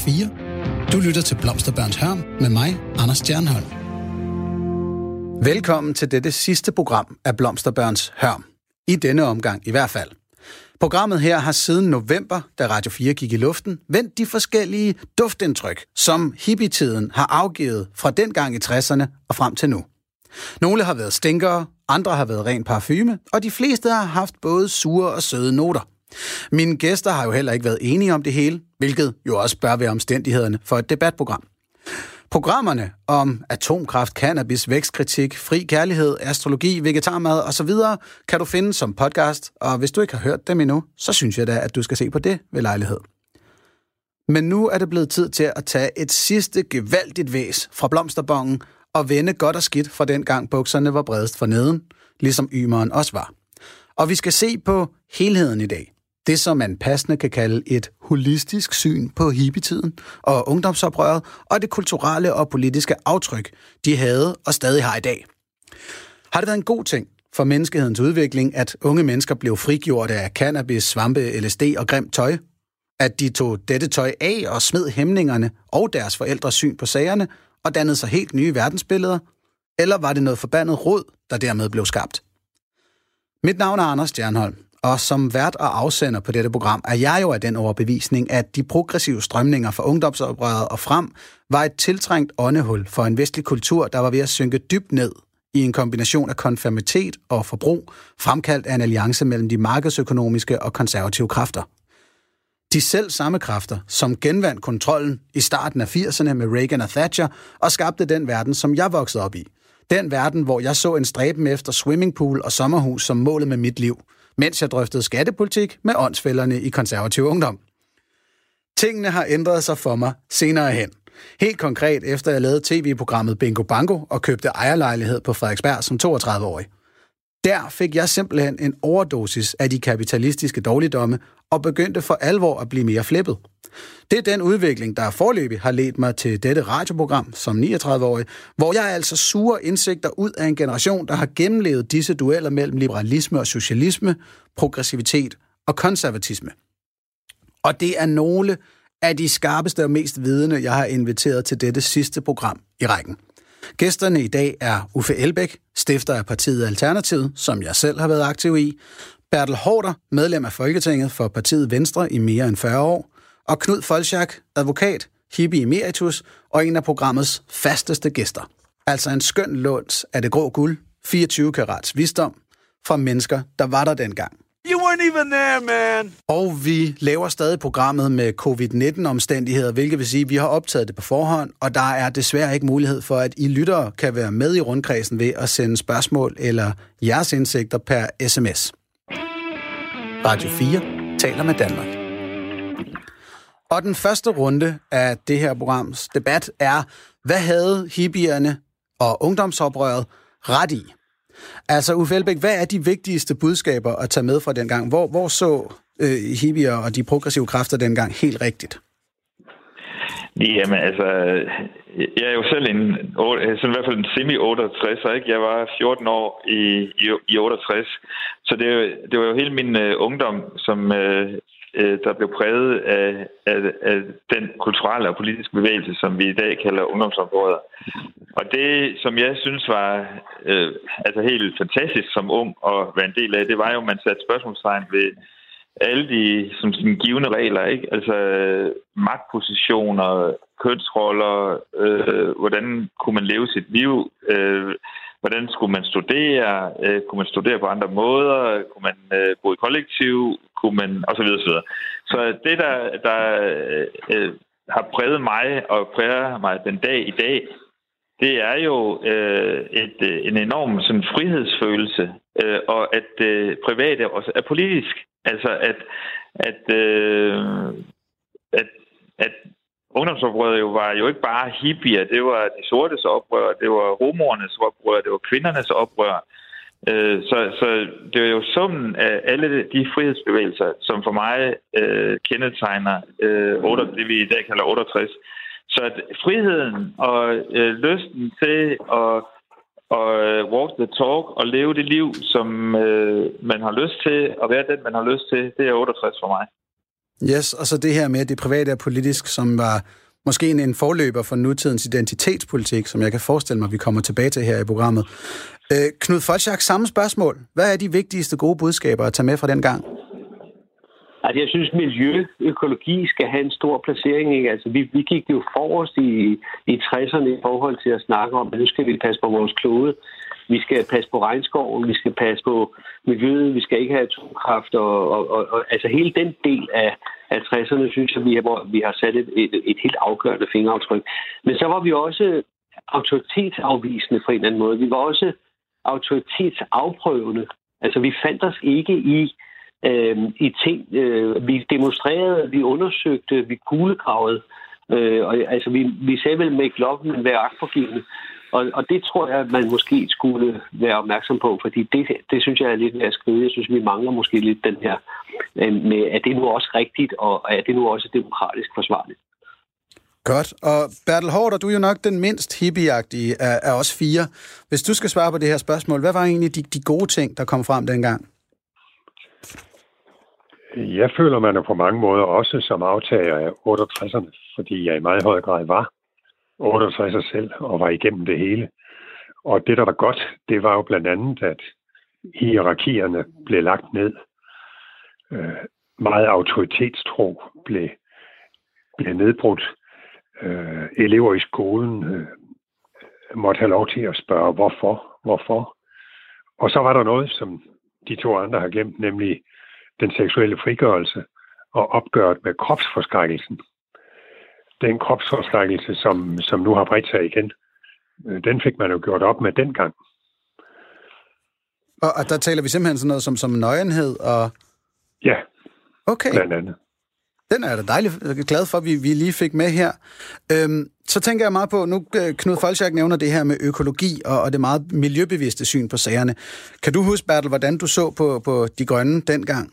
4. Du lytter til Blomsterbørns Hørm med mig, Anders Stjernholm. Velkommen til dette sidste program af Blomsterbørns Hørm. I denne omgang i hvert fald. Programmet her har siden november, da Radio 4 gik i luften, vendt de forskellige duftindtryk, som hippietiden har afgivet fra dengang i 60'erne og frem til nu. Nogle har været stinkere, andre har været ren parfume, og de fleste har haft både sure og søde noter. Mine gæster har jo heller ikke været enige om det hele, hvilket jo også bør være omstændighederne for et debatprogram. Programmerne om atomkraft, cannabis, vækstkritik, fri kærlighed, astrologi, vegetarmad osv. kan du finde som podcast, og hvis du ikke har hørt dem endnu, så synes jeg da, at du skal se på det ved lejlighed. Men nu er det blevet tid til at tage et sidste gevaldigt væs fra blomsterbongen og vende godt og skidt fra den gang bukserne var bredest for neden, ligesom ymeren også var. Og vi skal se på helheden i dag. Det, som man passende kan kalde et holistisk syn på hippietiden og ungdomsoprøret, og det kulturelle og politiske aftryk, de havde og stadig har i dag. Har det været en god ting for menneskehedens udvikling, at unge mennesker blev frigjort af cannabis, svampe, LSD og grimt tøj? At de tog dette tøj af og smed hæmningerne og deres forældres syn på sagerne og dannede sig helt nye verdensbilleder? Eller var det noget forbandet råd, der dermed blev skabt? Mit navn er Anders Stjernholm, og som vært og afsender på dette program er jeg jo af den overbevisning, at de progressive strømninger fra ungdomsoprøret og frem var et tiltrængt åndehul for en vestlig kultur, der var ved at synke dybt ned i en kombination af konfirmitet og forbrug, fremkaldt af en alliance mellem de markedsøkonomiske og konservative kræfter. De selv samme kræfter, som genvandt kontrollen i starten af 80'erne med Reagan og Thatcher og skabte den verden, som jeg voksede op i. Den verden, hvor jeg så en stræben efter swimmingpool og sommerhus som målet med mit liv, mens jeg drøftede skattepolitik med åndsfælderne i konservativ ungdom. Tingene har ændret sig for mig senere hen. Helt konkret efter jeg lavede tv-programmet Bingo Bango og købte ejerlejlighed på Frederiksberg som 32-årig. Der fik jeg simpelthen en overdosis af de kapitalistiske dårligdomme og begyndte for alvor at blive mere flippet. Det er den udvikling, der forløbig har ledt mig til dette radioprogram som 39-årig, hvor jeg altså suger indsigter ud af en generation, der har gennemlevet disse dueller mellem liberalisme og socialisme, progressivitet og konservatisme. Og det er nogle af de skarpeste og mest vidende, jeg har inviteret til dette sidste program i rækken. Gæsterne i dag er Uffe Elbæk, stifter af partiet Alternativet, som jeg selv har været aktiv i, Bertel Hårder, medlem af Folketinget for partiet Venstre i mere end 40 år, og Knud Folchak, advokat, hippie emeritus og en af programmets fasteste gæster. Altså en skøn låns af det grå guld, 24 karats visdom, fra mennesker, der var der dengang. You weren't even there, man. Og vi laver stadig programmet med covid-19-omstændigheder, hvilket vil sige, at vi har optaget det på forhånd, og der er desværre ikke mulighed for, at I lyttere kan være med i rundkredsen ved at sende spørgsmål eller jeres indsigter per sms. Radio 4 taler med Danmark. Og den første runde af det her programs debat er, hvad havde hippierne og ungdomsoprøret ret i? Altså, Uffe Elbæk, hvad er de vigtigste budskaber at tage med fra den gang? Hvor, hvor så øh, hippier og de progressive kræfter dengang helt rigtigt? Jamen, altså, jeg er jo selv en, sådan i hvert fald en semi-68, ikke? Jeg var 14 år i, i, i 68, så det, det var jo hele min uh, ungdom, som øh, uh, der blev præget af, af, af den kulturelle og politiske bevægelse, som vi i dag kalder ungdomsområder. Og det, som jeg synes var øh, altså helt fantastisk som ung at være en del af, det var jo, at man satte spørgsmålstegn ved alle de som sådan, givende regler, ikke? Altså magtpositioner, kønsroller, øh, hvordan kunne man leve sit liv, øh, hvordan skulle man studere, øh, kunne man studere på andre måder, kunne man øh, bo i kollektiv, kunne man, og så videre, så videre. Så det, der, der øh, har præget mig og præger mig den dag i dag, det er jo øh, et, øh, en enorm sådan, frihedsfølelse, øh, og at øh, private også er politisk. Altså at, at, øh, at, at ungdomsoprøret jo var jo ikke bare hippier, det var de sortes oprør, det var romernes oprør, det var kvindernes oprør. Øh, så, så det er jo summen af alle de frihedsbevægelser, som for mig øh, kendetegner øh, 8, det vi i dag kalder 68. Så at friheden og øh, lysten til at og øh, walk the talk og leve det liv, som øh, man har lyst til, og være den, man har lyst til, det er 68 for mig. Yes, og så det her med, at det private er politisk, som var måske en, en forløber for nutidens identitetspolitik, som jeg kan forestille mig, vi kommer tilbage til her i programmet. Øh, Knud Folchak, samme spørgsmål. Hvad er de vigtigste gode budskaber at tage med fra den gang? Altså, jeg synes, miljø, økologi skal have en stor placering. Ikke? Altså, vi, vi gik jo forrest i, i 60'erne i forhold til at snakke om, at nu skal vi passe på vores klode. Vi skal passe på regnskoven, vi skal passe på miljøet, vi skal ikke have atomkraft. Og, og, og, og altså hele den del af, af 60'erne, synes jeg, vi har, vi har sat et, et, et helt afgørende fingeraftryk. Men så var vi også autoritetsafvisende på en eller anden måde. Vi var også autoritetsafprøvende. Altså, vi fandt os ikke i øh, i ting. Øh, vi demonstrerede, vi undersøgte, vi kuglegravede. Øh, og, altså, vi, vi sagde vel make love, men vær agtforgivende. Og, og det tror jeg, at man måske skulle være opmærksom på, fordi det, det synes jeg er lidt at skrive. Jeg synes, vi mangler måske lidt den her øh, med, at det nu også rigtigt, og er det nu også demokratisk forsvarligt. Godt. Og Bertel Hårder, du er jo nok den mindst hippieagtige af, af os fire. Hvis du skal svare på det her spørgsmål, hvad var egentlig de, de gode ting, der kom frem dengang? Jeg føler mig på mange måder også som aftager af 68'erne, fordi jeg i meget høj grad var 68'er selv og var igennem det hele. Og det, der var godt, det var jo blandt andet, at hierarkierne blev lagt ned. Øh, meget autoritetstro blev, blev nedbrudt. Øh, elever i skolen øh, måtte have lov til at spørge, hvorfor, hvorfor. Og så var der noget, som de to andre har glemt, nemlig den seksuelle frigørelse og opgøret med kropsforskrækkelsen. Den kropsforskrækkelse, som, som nu har bredt sig igen, øh, den fik man jo gjort op med dengang. Og, og der taler vi simpelthen sådan noget som, som nøgenhed og... Ja, okay. blandt andet. Den er jeg da dejligt glad for, at vi, vi lige fik med her. Øhm, så tænker jeg meget på, nu øh, Knud Folchak nævner det her med økologi og, og det meget miljøbevidste syn på sagerne. Kan du huske, Bertel, hvordan du så på, på de grønne dengang?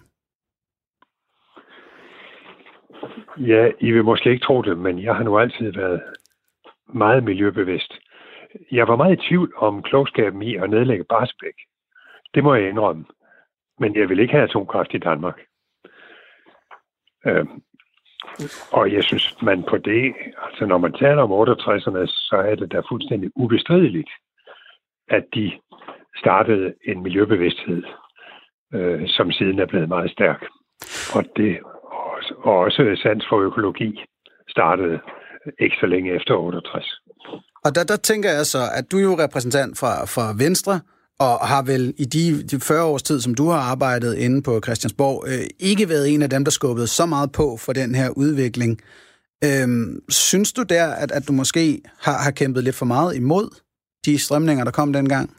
Ja, I vil måske ikke tro det, men jeg har nu altid været meget miljøbevidst. Jeg var meget i tvivl om klogskaben i at nedlægge Barsbæk. Det må jeg indrømme. Men jeg vil ikke have atomkraft i Danmark. Øh, og jeg synes, man på det, altså når man taler om 68'erne, så er det da fuldstændig ubestrideligt, at de startede en miljøbevidsthed, øh, som siden er blevet meget stærk. Og det og også sans for økologi startede ikke så længe efter 68. Og der, der tænker jeg så, at du er jo repræsentant fra, fra Venstre, og har vel i de, de 40 års tid, som du har arbejdet inde på Christiansborg, øh, ikke været en af dem, der skubbede så meget på for den her udvikling. Øhm, synes du der, at, at du måske har, har kæmpet lidt for meget imod de strømninger, der kom dengang?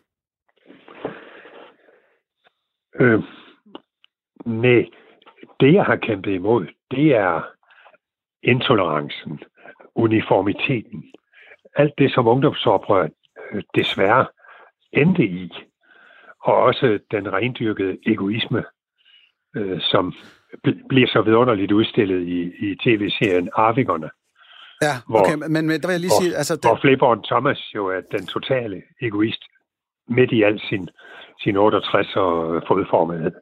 Øh, nej, det jeg har kæmpet imod, det er intolerancen, uniformiteten. Alt det, som ungdomsoprør øh, desværre endte i. Og også den rendyrkede egoisme, øh, som bliver så vidunderligt udstillet i, i tv-serien Arvingerne. Ja, okay, hvor, men, men der vil jeg lige hvor, sige... Altså, den... Hvor Flipperen Thomas jo er den totale egoist midt i al sin, sin 68 og fodformethed.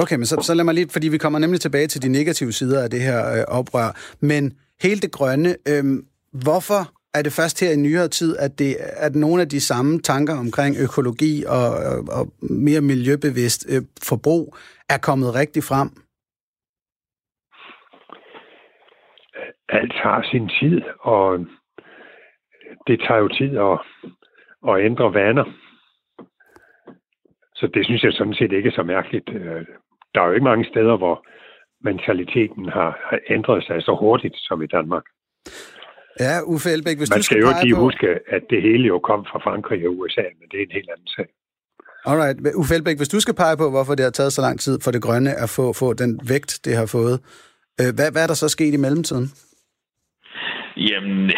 Okay, men så, så lad mig lige, fordi vi kommer nemlig tilbage til de negative sider af det her øh, oprør. Men hele det grønne, øh, hvorfor er det først her i nyere tid, at, det, at nogle af de samme tanker omkring økologi og, og, og mere miljøbevidst øh, forbrug er kommet rigtig frem? Alt har sin tid, og det tager jo tid at, at ændre vaner. Så det synes jeg sådan set ikke er så mærkeligt. Øh, der er jo ikke mange steder, hvor mentaliteten har, ændret sig så hurtigt som i Danmark. Ja, Uffe Elbæk, hvis Man du skal, skal jo lige på... huske, at det hele jo kom fra Frankrig og USA, men det er en helt anden sag. Alright. Uffe Elbæk, hvis du skal pege på, hvorfor det har taget så lang tid for det grønne at få, få den vægt, det har fået, øh, hvad, hvad er der så sket i mellemtiden? Jamen,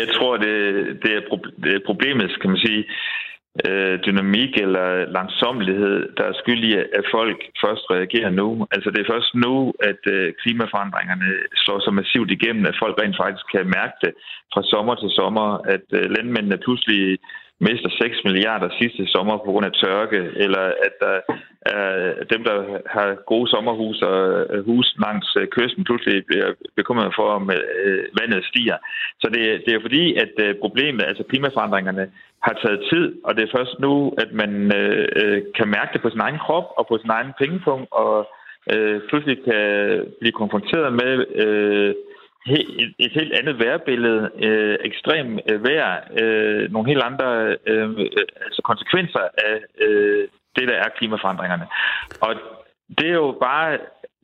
jeg tror, det, det, er, det er problemet, kan man sige øh, dynamik eller langsomlighed, der er skyld i, at folk først reagerer nu. Altså det er først nu, at øh, klimaforandringerne slår så massivt igennem, at folk rent faktisk kan mærke det fra sommer til sommer, at øh, landmændene pludselig mister 6 milliarder sidste sommer på grund af tørke, eller at der Øh, dem, der har gode sommerhus og øh, hus langs øh, kysten, pludselig bliver bekymret for, om vandet stiger. Så det, det er fordi, at problemet, altså klimaforandringerne, har taget tid, og det er først nu, at man øh, kan mærke det på sin egen krop og på sin egen pengepunkt, og øh, pludselig kan blive konfronteret med øh, et, et helt andet værbillede, øh, ekstrem øh, vejr, øh, nogle helt andre øh, altså konsekvenser af øh, det, der er klimaforandringerne. Og det er jo bare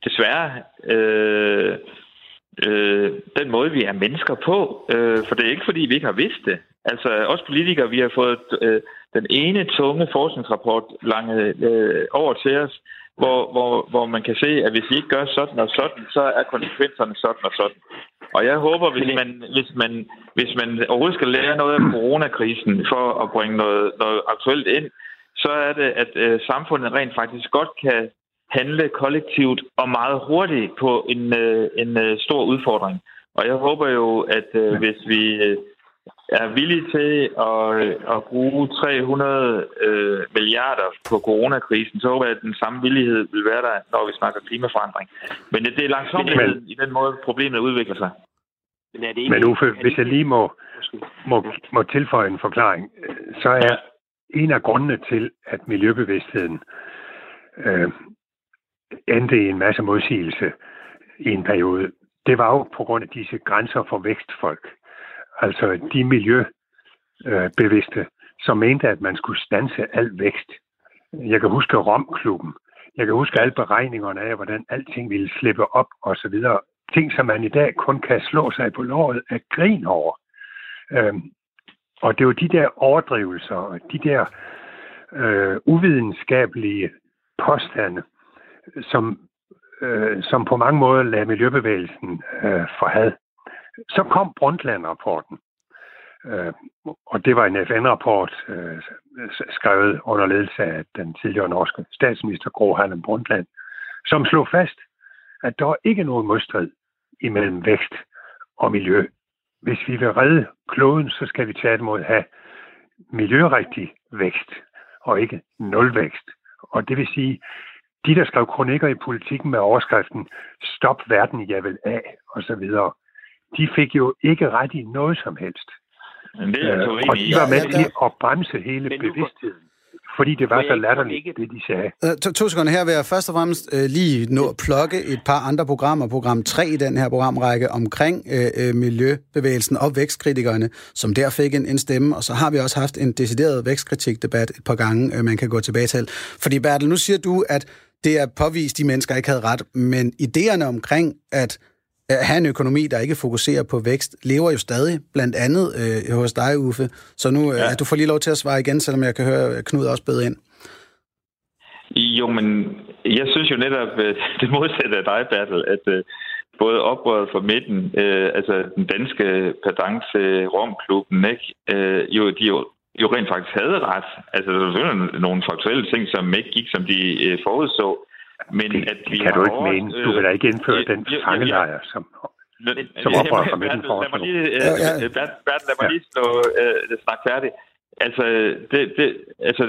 desværre øh, øh, den måde, vi er mennesker på. Øh, for det er ikke, fordi vi ikke har vidst det. Altså, os politikere, vi har fået øh, den ene tunge forskningsrapport lange øh, over til os, hvor, hvor, hvor man kan se, at hvis vi ikke gør sådan og sådan, så er konsekvenserne sådan og sådan. Og jeg håber, hvis man, hvis man, hvis man overhovedet skal lære noget af coronakrisen for at bringe noget, noget aktuelt ind, så er det, at øh, samfundet rent faktisk godt kan handle kollektivt og meget hurtigt på en, øh, en øh, stor udfordring. Og jeg håber jo, at øh, hvis vi øh, er villige til at, øh, at bruge 300 øh, milliarder på coronakrisen, så håber jeg, at den samme villighed vil være der, når vi snakker klimaforandring. Men det, det er langsomligheden i den måde, problemet udvikler sig. Men, er det ikke, Men Uffe, hvis jeg lige må, må, må tilføje en forklaring, så er en af grundene til, at miljøbevidstheden øh, endte i en masse modsigelse i en periode, det var jo på grund af disse grænser for vækstfolk. Altså de miljøbevidste, øh, som mente, at man skulle stanse al vækst. Jeg kan huske Romklubben. Jeg kan huske alle beregningerne af, hvordan alting ville slippe op osv. Ting, som man i dag kun kan slå sig på låret af grin over. Øhm, og det var de der overdrivelser og de der øh, uvidenskabelige påstande, som, øh, som på mange måder lagde miljøbevægelsen øh, for had. Så kom Brundtland-rapporten, øh, og det var en FN-rapport øh, skrevet under ledelse af den tidligere norske statsminister Gro Harlem Brundtland, som slog fast, at der var ikke nogen modstrid imellem vækst og miljø hvis vi vil redde kloden, så skal vi tværtimod have miljørigtig vækst, og ikke nulvækst. Og det vil sige, de, der skrev kronikker i politikken med overskriften Stop verden, jeg vil af, og så videre, de fik jo ikke ret i noget som helst. Men det er øh, og de var med til at bremse hele bevidstheden fordi det var så latterligt, det de sagde. Uh, to, to sekunder her vil jeg først og fremmest uh, lige nå at plukke et par andre programmer. Program 3 i den her programrække omkring uh, uh, miljøbevægelsen og vækstkritikerne, som der fik en, en stemme. Og så har vi også haft en decideret vækstkritikdebat et par gange, uh, man kan gå tilbage til. Fordi Bertel, nu siger du, at det er påvist, de mennesker ikke havde ret, men idéerne omkring, at have en økonomi, der ikke fokuserer på vækst, lever jo stadig, blandt andet øh, hos dig, Uffe. Så nu, øh, ja. du får lige lov til at svare igen, selvom jeg kan høre Knud også bedre ind. Jo, men jeg synes jo netop, øh, det modsatte af dig, Bertel, at øh, både oprøret for midten, øh, altså den danske perdance Romklubben, ikke, øh, jo, de jo, jo rent faktisk havde ret. Altså, der var nogle faktuelle ting, som ikke gik, som de øh, forudså. Men det, at vi kan du ikke mene. Du vil da ikke indføre øh, den fangelejr, som, som oprører fra midten for Lad mig lige, øh, Bertel, lad mig lige slå, øh, snakke færdigt. Altså, det, det, altså,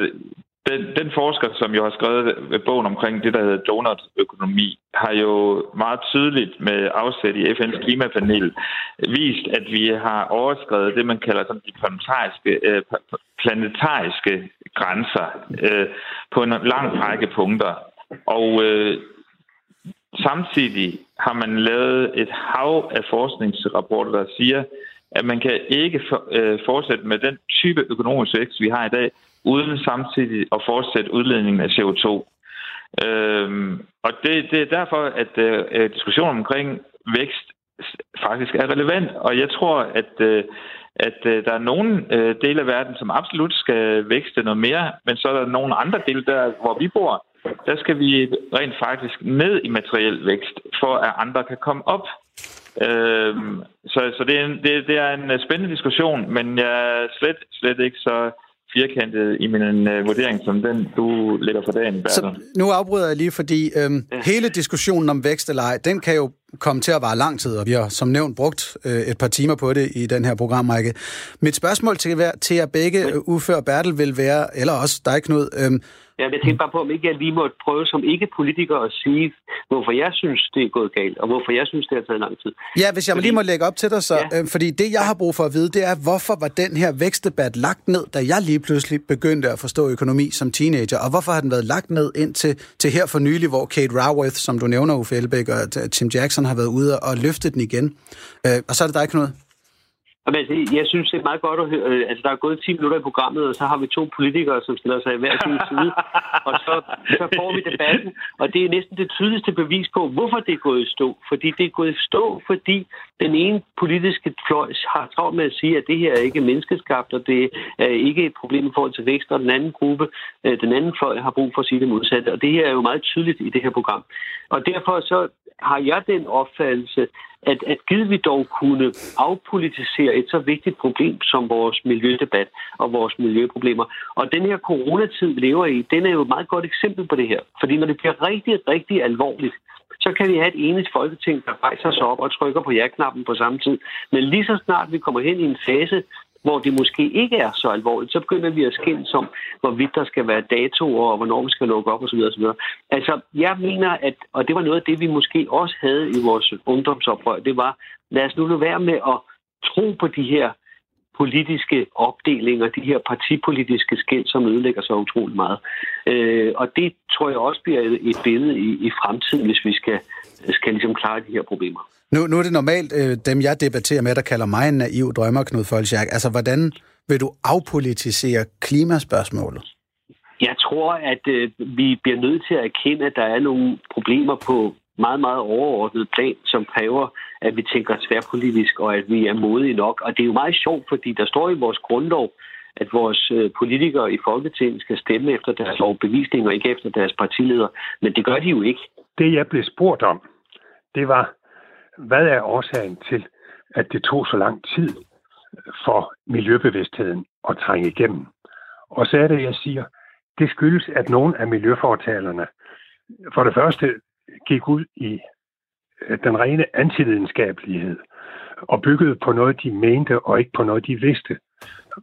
den, den forsker, som jo har skrevet bogen omkring det, der hedder donut-økonomi, har jo meget tydeligt med afsæt i FN's klimapanel vist, at vi har overskrevet det, man kalder sådan de planetariske, øh, planetariske grænser øh, på en lang række punkter. Og øh, samtidig har man lavet et hav af forskningsrapporter, der siger, at man kan ikke for, øh, fortsætte med den type økonomisk vækst, vi har i dag, uden samtidig at fortsætte udledningen af CO2. Øhm, og det, det er derfor, at øh, diskussionen omkring vækst faktisk er relevant, og jeg tror, at, øh, at øh, der er nogle øh, dele af verden, som absolut skal vækste noget mere, men så er der nogle andre dele der, hvor vi bor, der skal vi rent faktisk ned i materiel vækst, for at andre kan komme op. Øhm, så så det, er en, det, det er en spændende diskussion, men jeg er slet, slet ikke så firkantet i min uh, vurdering, som den, du lægger for dagen, Bertel. Så nu afbryder jeg lige, fordi øhm, ja. hele diskussionen om vækst eller ej, den kan jo komme til at vare lang tid, og vi har som nævnt brugt øh, et par timer på det i den her programrække. Mit spørgsmål til, til jer begge, Uffe og Bertel, vil være, eller også dig, Knud, øh, Ja, jeg tænkte bare på, om ikke jeg lige måtte prøve som ikke-politiker at sige, hvorfor jeg synes, det er gået galt, og hvorfor jeg synes, det har taget lang tid. Ja, hvis jeg fordi... lige må lægge op til dig så, ja. øh, fordi det, jeg har brug for at vide, det er, hvorfor var den her vækstdebat lagt ned, da jeg lige pludselig begyndte at forstå økonomi som teenager, og hvorfor har den været lagt ned ind til, til her for nylig, hvor Kate Raworth, som du nævner, Uffe Elbæk og Tim Jackson har været ude og løftet den igen. Øh, og så er det dig, Knud. Men altså, jeg synes, det er meget godt at høre. Øh, altså, der er gået 10 minutter i programmet, og så har vi to politikere, som stiller sig i hver sin side. og så, så får vi debatten. Og det er næsten det tydeligste bevis på, hvorfor det er gået i stå. Fordi det er gået i stå, fordi den ene politiske fløj har travlt med at sige, at det her er ikke menneskeskabt, og det er ikke et problem i forhold til vækst. Og den anden gruppe, øh, den anden fløj, har brug for at sige det modsatte. Og det her er jo meget tydeligt i det her program. Og derfor så har jeg den opfattelse, at, at givet vi dog kunne afpolitisere et så vigtigt problem som vores miljødebat og vores miljøproblemer. Og den her coronatid, vi lever i, den er jo et meget godt eksempel på det her. Fordi når det bliver rigtig, rigtig alvorligt, så kan vi have et enigt folketing, der rejser sig op og trykker på ja-knappen på samme tid. Men lige så snart vi kommer hen i en fase, hvor det måske ikke er så alvorligt, så begynder vi at skændes om, hvorvidt der skal være datoer, og hvornår vi skal lukke op osv. osv. Altså, jeg mener, at, og det var noget af det, vi måske også havde i vores ungdomsoprør, det var, lad os nu lade være med at tro på de her politiske opdelinger, de her partipolitiske skæld, som ødelægger så utrolig meget. Øh, og det tror jeg også bliver et billede i, i fremtiden, hvis vi skal, skal ligesom klare de her problemer. Nu, nu er det normalt øh, dem, jeg debatterer med, der kalder mig en naiv drømmer, Knud Folchak. Altså, hvordan vil du afpolitisere klimaspørgsmålet? Jeg tror, at øh, vi bliver nødt til at erkende, at der er nogle problemer på meget, meget overordnet plan, som kræver, at vi tænker tværpolitisk, og at vi er modige nok. Og det er jo meget sjovt, fordi der står i vores grundlov, at vores øh, politikere i Folketinget skal stemme efter deres overbevisning og ikke efter deres partileder. Men det gør de jo ikke. Det, jeg blev spurgt om, det var, hvad er årsagen til, at det tog så lang tid for miljøbevidstheden at trænge igennem? Og så er det, jeg siger, det skyldes, at nogle af miljøfortalerne for det første gik ud i øh, den rene antividenskabelighed og byggede på noget, de mente, og ikke på noget, de vidste.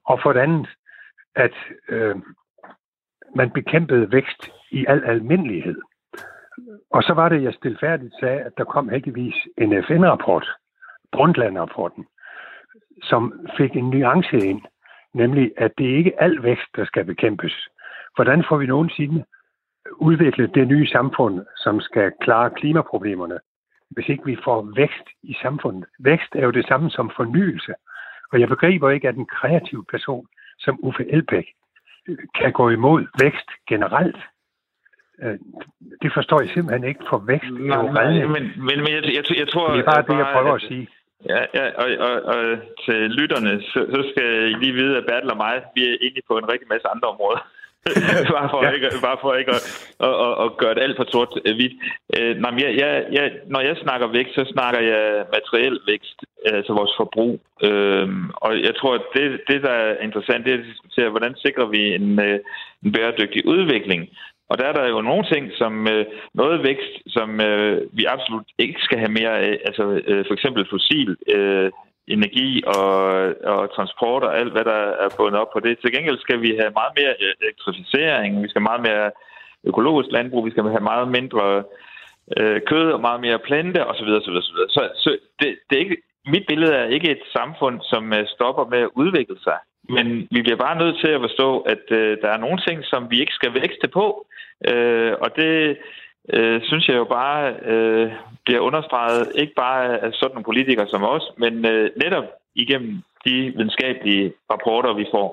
Og for det andet, at øh, man bekæmpede vækst i al almindelighed. Og så var det, jeg stilfærdigt sagde, at der kom heldigvis en FN-rapport, Brundtland-rapporten, som fik en nuance ind, nemlig at det ikke er al vækst, der skal bekæmpes. Hvordan får vi nogensinde udviklet det nye samfund, som skal klare klimaproblemerne, hvis ikke vi får vækst i samfundet? Vækst er jo det samme som fornyelse. Og jeg begriber ikke, at en kreativ person som Uffe Elbæk kan gå imod vækst generelt. Øh, det forstår jeg simpelthen ikke, for vækst er jo redning. Men, men, men jeg, jeg, jeg tror... Det er bare det, jeg prøver at sige. Ja, ja og, og, og til lytterne, så, så skal I lige vide, at Bertel og mig, vi er inde på en rigtig masse andre områder. bare for ja. ikke, bare for ikke at, at, at, at gøre det alt for sort øh, hvidt. Øh, nej, jeg, jeg, jeg, når jeg snakker vækst, så snakker jeg materiel vækst, altså vores forbrug. Øh, og jeg tror, at det, det, der er interessant, det er at diskutere, hvordan sikrer vi en, øh, en bæredygtig udvikling. Og der er der jo nogle ting, som øh, noget vækst, som øh, vi absolut ikke skal have mere af. Altså øh, for eksempel fossil øh, energi og, og transport og alt, hvad der er bundet op på det. Til gengæld skal vi have meget mere elektrificering, vi skal have meget mere økologisk landbrug, vi skal have meget mindre øh, kød og meget mere plante osv. osv., osv. Så, så det, det er ikke, mit billede er ikke et samfund, som øh, stopper med at udvikle sig. Men vi bliver bare nødt til at forstå, at øh, der er nogle ting, som vi ikke skal vækste på. Øh, og det øh, synes jeg jo bare øh, bliver understreget, ikke bare af sådan nogle politikere som os, men øh, netop igennem de videnskabelige rapporter, vi får.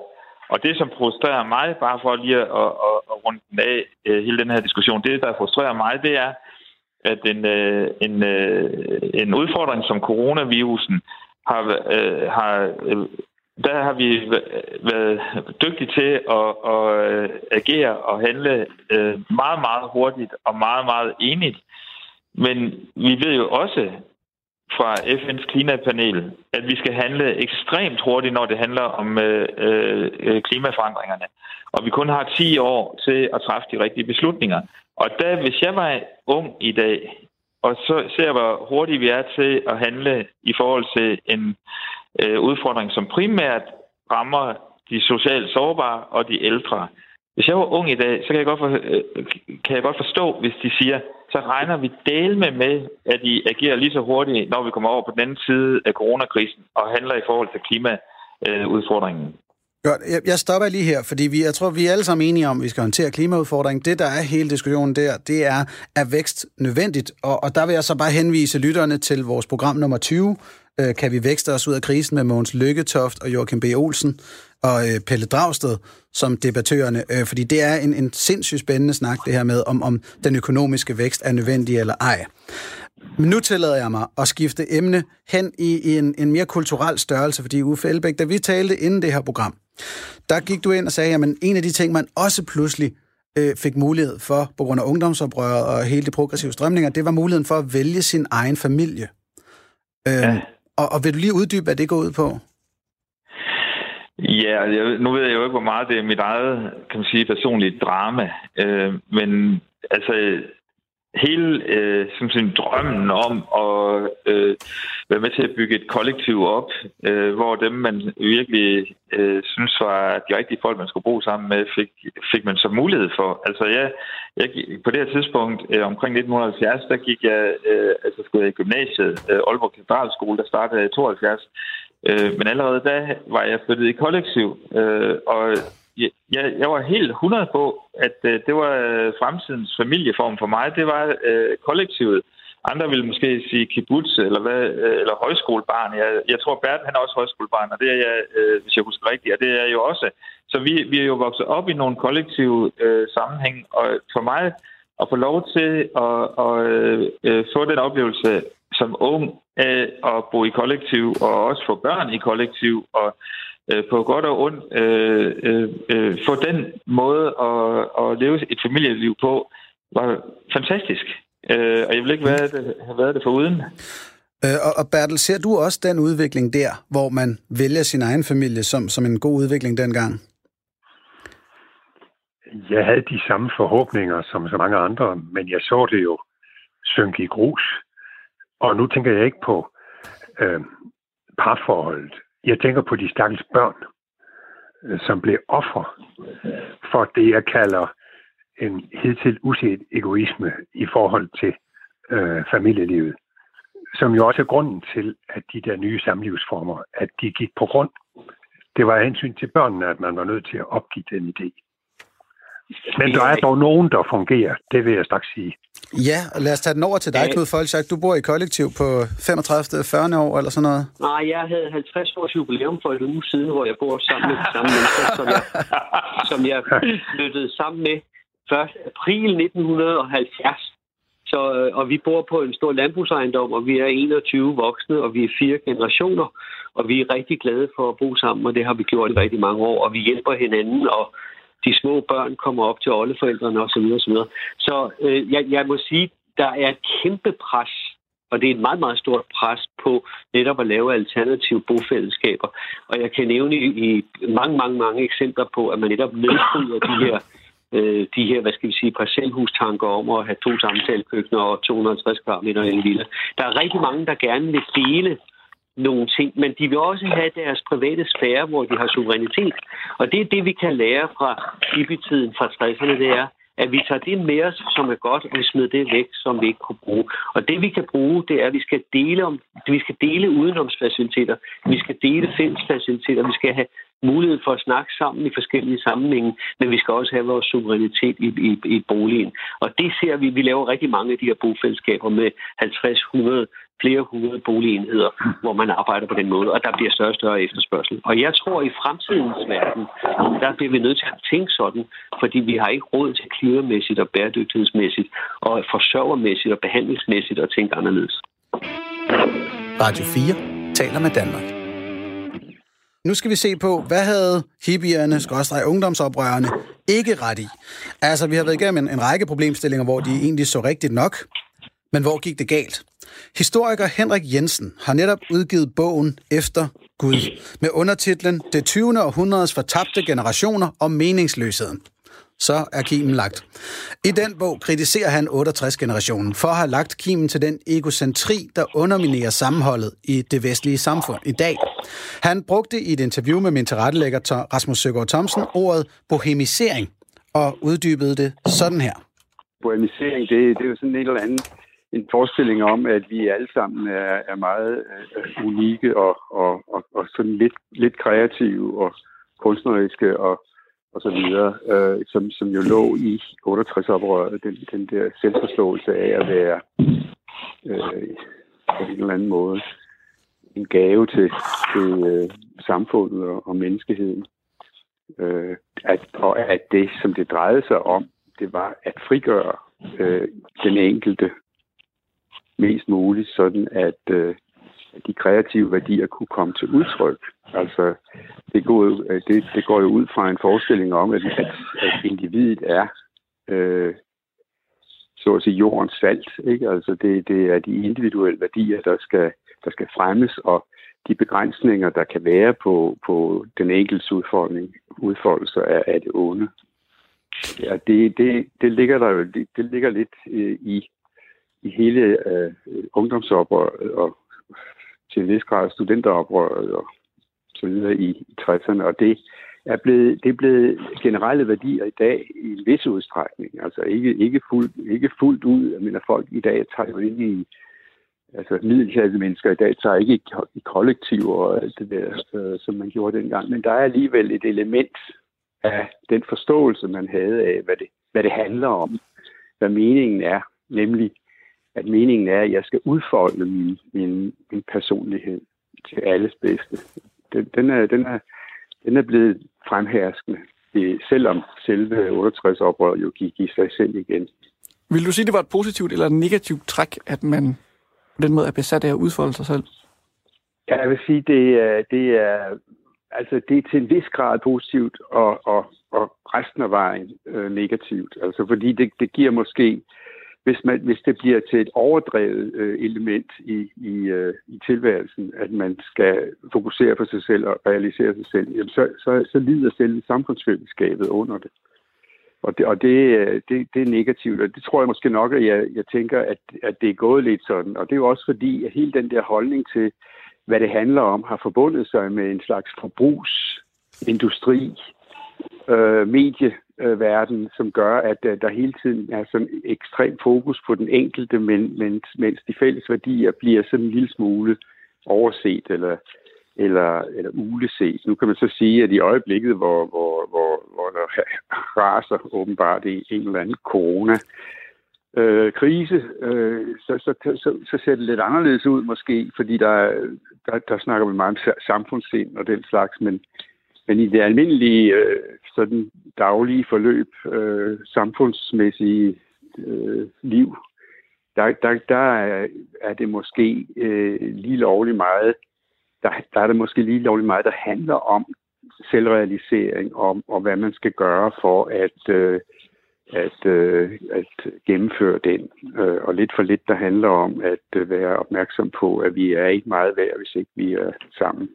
Og det, som frustrerer mig, bare for lige at, at, at runde den af øh, hele den her diskussion, det, der frustrerer mig, det er, at en, øh, en, øh, en udfordring som coronavirusen har, øh, har øh, der har vi været dygtige til at, at øh, agere og handle øh, meget, meget hurtigt og meget, meget enigt. Men vi ved jo også fra FN's klimapanel, at vi skal handle ekstremt hurtigt, når det handler om øh, øh, øh klimaforandringerne. Og vi kun har 10 år til at træffe de rigtige beslutninger. Og da, hvis jeg var ung i dag, og så ser hvor hurtigt vi er til at handle i forhold til en øh, udfordring, som primært rammer de socialt sårbare og de ældre. Hvis jeg var ung i dag, så kan jeg godt, for, øh, kan jeg godt forstå, hvis de siger, så regner vi del med med, at de agerer lige så hurtigt, når vi kommer over på den anden side af coronakrisen og handler i forhold til klimaudfordringen. Godt. Jeg stopper lige her, fordi vi, jeg tror, vi er alle sammen enige om, at vi skal håndtere klimaudfordringen. Det, der er hele diskussionen der, det er, er vækst nødvendigt? Og, og der vil jeg så bare henvise lytterne til vores program nummer 20, øh, Kan vi vækste os ud af krisen med Mogens Lykketoft og Joachim B. Olsen og øh, Pelle Dragsted som debattørerne, øh, fordi det er en, en sindssygt spændende snak, det her med, om, om den økonomiske vækst er nødvendig eller ej. Men nu tillader jeg mig at skifte emne hen i, i en, en mere kulturel størrelse, fordi Uffe Elbæk, da vi talte inden det her program, der gik du ind og sagde, at en af de ting, man også pludselig øh, fik mulighed for, på grund af ungdomsoprøret og hele de progressive strømninger, det var muligheden for at vælge sin egen familie. Øh, ja og, og vil du lige uddybe, hvad det går ud på? Ja, altså, jeg, nu ved jeg jo ikke, hvor meget det er mit eget, kan man sige, personlige drama. Øh, men altså, hele øh, som sådan, drømmen om at øh, være med til at bygge et kollektiv op, øh, hvor dem, man virkelig øh, synes var de rigtige folk, man skulle bo sammen med, fik, fik man så mulighed for. Altså jeg, jeg på det her tidspunkt, øh, omkring 1970, der gik jeg, øh, altså skulle jeg i gymnasiet, øh, Aalborg Katedralskole, der startede i 72, øh, men allerede da var jeg flyttet i kollektiv, øh, og jeg, jeg var helt 100 på, at øh, det var øh, fremtidens familieform for mig. Det var øh, kollektivet. Andre vil måske sige kibbutz eller, hvad, øh, eller højskolebarn. Jeg, jeg tror, Bert han er også højskolebarn, og det er jeg, øh, hvis jeg husker rigtigt, og det er jeg jo også. Så vi, vi er jo vokset op i nogle kollektive øh, sammenhæng, og for mig at få lov til at, at øh, få den oplevelse som ung af at bo i kollektiv, og også få børn i kollektiv, og øh, på godt og ondt øh, øh, øh, få den måde at, at leve et familieliv på, var fantastisk. Øh, og jeg vil ikke være det, have været det for uden. Øh, og, og Bertel, ser du også den udvikling der, hvor man vælger sin egen familie som, som en god udvikling dengang? Jeg havde de samme forhåbninger som så mange andre, men jeg så det jo synke i grus. Og nu tænker jeg ikke på øh, parforholdet. Jeg tænker på de stakkels børn, øh, som blev offer for det, jeg kalder en hidtil uset egoisme i forhold til øh, familielivet, som jo også er grunden til, at de der nye samlivsformer, at de gik på grund. Det var hensyn til børnene, at man var nødt til at opgive den idé. Men der er dog nogen, der fungerer, det vil jeg straks sige. Ja, og lad os tage den over til dig, Knud Folchak. Du bor i kollektiv på 35. 40 år eller sådan noget. Nej, jeg havde 50 års jubilæum for et uge siden, hvor jeg bor sammen med de samme mennesker, som jeg, som jeg flyttede sammen med 1. april 1970. Så, og vi bor på en stor landbrugsejendom, og vi er 21 voksne, og vi er fire generationer, og vi er rigtig glade for at bo sammen, og det har vi gjort i rigtig mange år, og vi hjælper hinanden, og de små børn kommer op til oldeforældrene osv. osv. Så øh, jeg, jeg må sige, der er et kæmpe pres, og det er et meget, meget stort pres på netop at lave alternative bofællesskaber. Og jeg kan nævne i, i mange, mange, mange eksempler på, at man netop nedbryder de her øh, de her, hvad skal vi sige, parcelhustanker om at have to samtalekøkkener og 250 kvadratmeter i en villa. Der er rigtig mange, der gerne vil dele nogle ting, men de vil også have deres private sfære, hvor de har suverænitet. Og det er det, vi kan lære fra hippie-tiden fra 60'erne, det er, at vi tager det med os, som er godt, og vi smider det væk, som vi ikke kunne bruge. Og det vi kan bruge, det er, at vi skal dele, om, vi skal dele udenomsfaciliteter, vi skal dele fællesfaciliteter, vi skal have mulighed for at snakke sammen i forskellige sammenhænge, men vi skal også have vores suverænitet i, i, i boligen. Og det ser vi, vi laver rigtig mange af de her bofællesskaber med 50-100 flere hundrede boligenheder, hvor man arbejder på den måde, og der bliver større og større efterspørgsel. Og jeg tror, at i fremtidens verden, der bliver vi nødt til at tænke sådan, fordi vi har ikke råd til klimamæssigt og bæredygtighedsmæssigt, og forsørgermæssigt og behandlingsmæssigt at tænke anderledes. Radio 4 taler med Danmark. Nu skal vi se på, hvad havde hippierne, skråstrej ungdomsoprørerne, ikke ret i. Altså, vi har været igennem en, en række problemstillinger, hvor de egentlig så rigtigt nok, men hvor gik det galt? Historiker Henrik Jensen har netop udgivet bogen Efter Gud med undertitlen Det 20. århundredes fortabte generationer og meningsløsheden. så er kimen lagt. I den bog kritiserer han 68-generationen for at have lagt kimen til den egocentri, der underminerer sammenholdet i det vestlige samfund i dag. Han brugte i et interview med min tilrettelægger Rasmus Søgaard Thomsen ordet bohemisering og uddybede det sådan her. Bohemisering, det, det er jo sådan en eller anden en forestilling om, at vi alle sammen er, er meget øh, unikke og, og, og, og sådan lidt, lidt kreative og kunstneriske og, og så videre, øh, som, som jo lå i 68-oprøret, den, den der selvforståelse af at være øh, på en eller anden måde en gave til, til øh, samfundet og, og menneskeheden. Øh, at, og at det, som det drejede sig om, det var at frigøre øh, den enkelte mest muligt, sådan at, øh, at de kreative værdier kunne komme til udtryk. Altså, det går, jo, øh, det, det går jo ud fra en forestilling om, at, at, at individet er øh, så at sige jordens salt. Ikke? Altså, det, det er de individuelle værdier, der skal, der skal fremmes, og de begrænsninger, der kan være på, på den enkeltes udfordring, udfoldelse af, af det onde. Ja, det, det, det ligger der jo, det, det ligger lidt øh, i i hele øh, ungdomsoprøret og til en vis grad studenteroprøret og så videre i, i 60'erne. Og det er blevet, det er blevet generelle værdier i dag i en vis udstrækning. Altså ikke, ikke, fuldt, ikke fuldt ud. Jeg mener, folk i dag tager jo ind i altså middelklasse mennesker i dag tager ikke i kollektiv og alt det der, øh, som man gjorde dengang. Men der er alligevel et element af den forståelse, man havde af, hvad det, hvad det handler om, hvad meningen er, nemlig at meningen er, at jeg skal udfolde min, min, min personlighed til alles bedste. Den, den, er, den, er, den er blevet fremherskende, selvom selve 68-oprøret jo gik i sig selv igen. Vil du sige, det var et positivt eller et negativt træk, at man på den måde er besat af at udfolde sig selv? Ja, jeg vil sige, det er, det er, altså, det er til en vis grad positivt, og, og, og resten af vejen øh, negativt. Altså, fordi det, det giver måske hvis, man, hvis det bliver til et overdrevet øh, element i, i, øh, i tilværelsen, at man skal fokusere på sig selv og realisere sig selv, jamen så, så, så lider selv samfundsfællesskabet under det. Og, det, og det, øh, det, det er negativt, og det tror jeg måske nok, at jeg, jeg tænker, at, at det er gået lidt sådan. Og det er jo også fordi, at hele den der holdning til, hvad det handler om, har forbundet sig med en slags forbrugsindustri, øh, medieverden, som gør, at øh, der hele tiden er sådan ekstrem fokus på den enkelte, men, men, mens de fælles værdier bliver sådan en lille smule overset eller, eller, eller uleset. Nu kan man så sige, at i øjeblikket, hvor, hvor, hvor, hvor der raser åbenbart i en eller anden corona, øh, krise, øh, så, så, så, så ser det lidt anderledes ud måske, fordi der, der, der snakker vi meget om samfundssind og den slags, men, men i det almindelige øh, sådan daglige forløb, øh, samfundsmæssige øh, liv, der, der, der er, det måske øh, lige lovligt meget, der, der er det måske lige lovligt meget, der handler om selvrealisering om og hvad man skal gøre for at, øh, at, øh, at gennemføre den. Øh, og lidt for lidt, der handler om at øh, være opmærksom på, at vi er ikke meget værd, hvis ikke vi er sammen.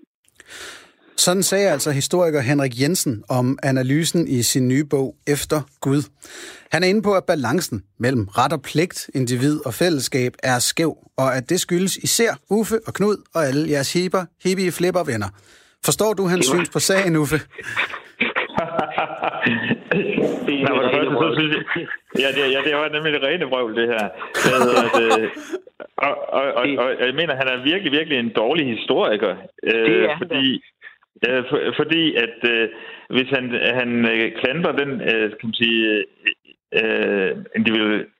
Sådan sagde altså historiker Henrik Jensen om analysen i sin nye bog Efter Gud. Han er inde på, at balancen mellem ret og pligt, individ og fællesskab er skæv, og at det skyldes især Uffe og Knud og alle jeres hiber, hippie flipper venner. Forstår du hans syns på sagen, Uffe? Nej, for det første, så synes jeg... Ja, det, ja, det var nemlig det rene vrøvl, det her. Det hedder, det, og, og, og, og, jeg mener, han er virkelig, virkelig en dårlig historiker. Det er fordi, Øh, for, fordi at øh, hvis han, han øh, klandrer den øh, kan man sige, øh,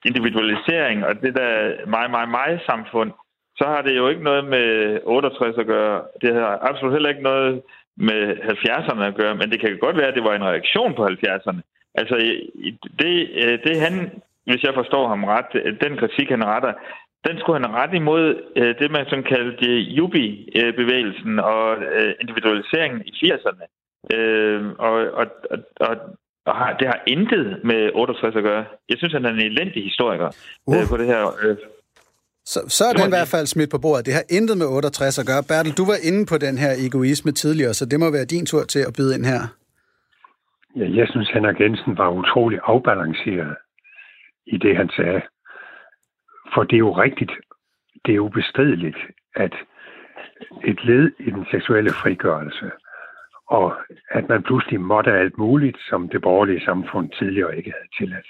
individualisering og det der mig, mig, mig samfund, så har det jo ikke noget med 68 at gøre. Det har absolut heller ikke noget med 70'erne at gøre, men det kan godt være, at det var en reaktion på 70'erne. Altså, det, øh, det han, hvis jeg forstår ham ret, øh, den kritik, han retter, den skulle han ret imod øh, det, man sådan kaldte Jubi-bevægelsen og øh, individualiseringen i 80'erne. Øh, og, og, og, og har, det har intet med 68 at gøre. Jeg synes, han er en elendig historiker uh. øh, på det her. Øh. Så, så er den i hvert fald smidt på bordet. Det har intet med 68 at gøre. Bertel, du var inde på den her egoisme tidligere, så det må være din tur til at byde ind her. Ja, jeg synes, Henrik Jensen var utrolig afbalanceret i det, han sagde. For det er jo rigtigt, det er bestrideligt at et led i den seksuelle frigørelse, og at man pludselig måtte alt muligt, som det borgerlige samfund tidligere ikke havde tilladt.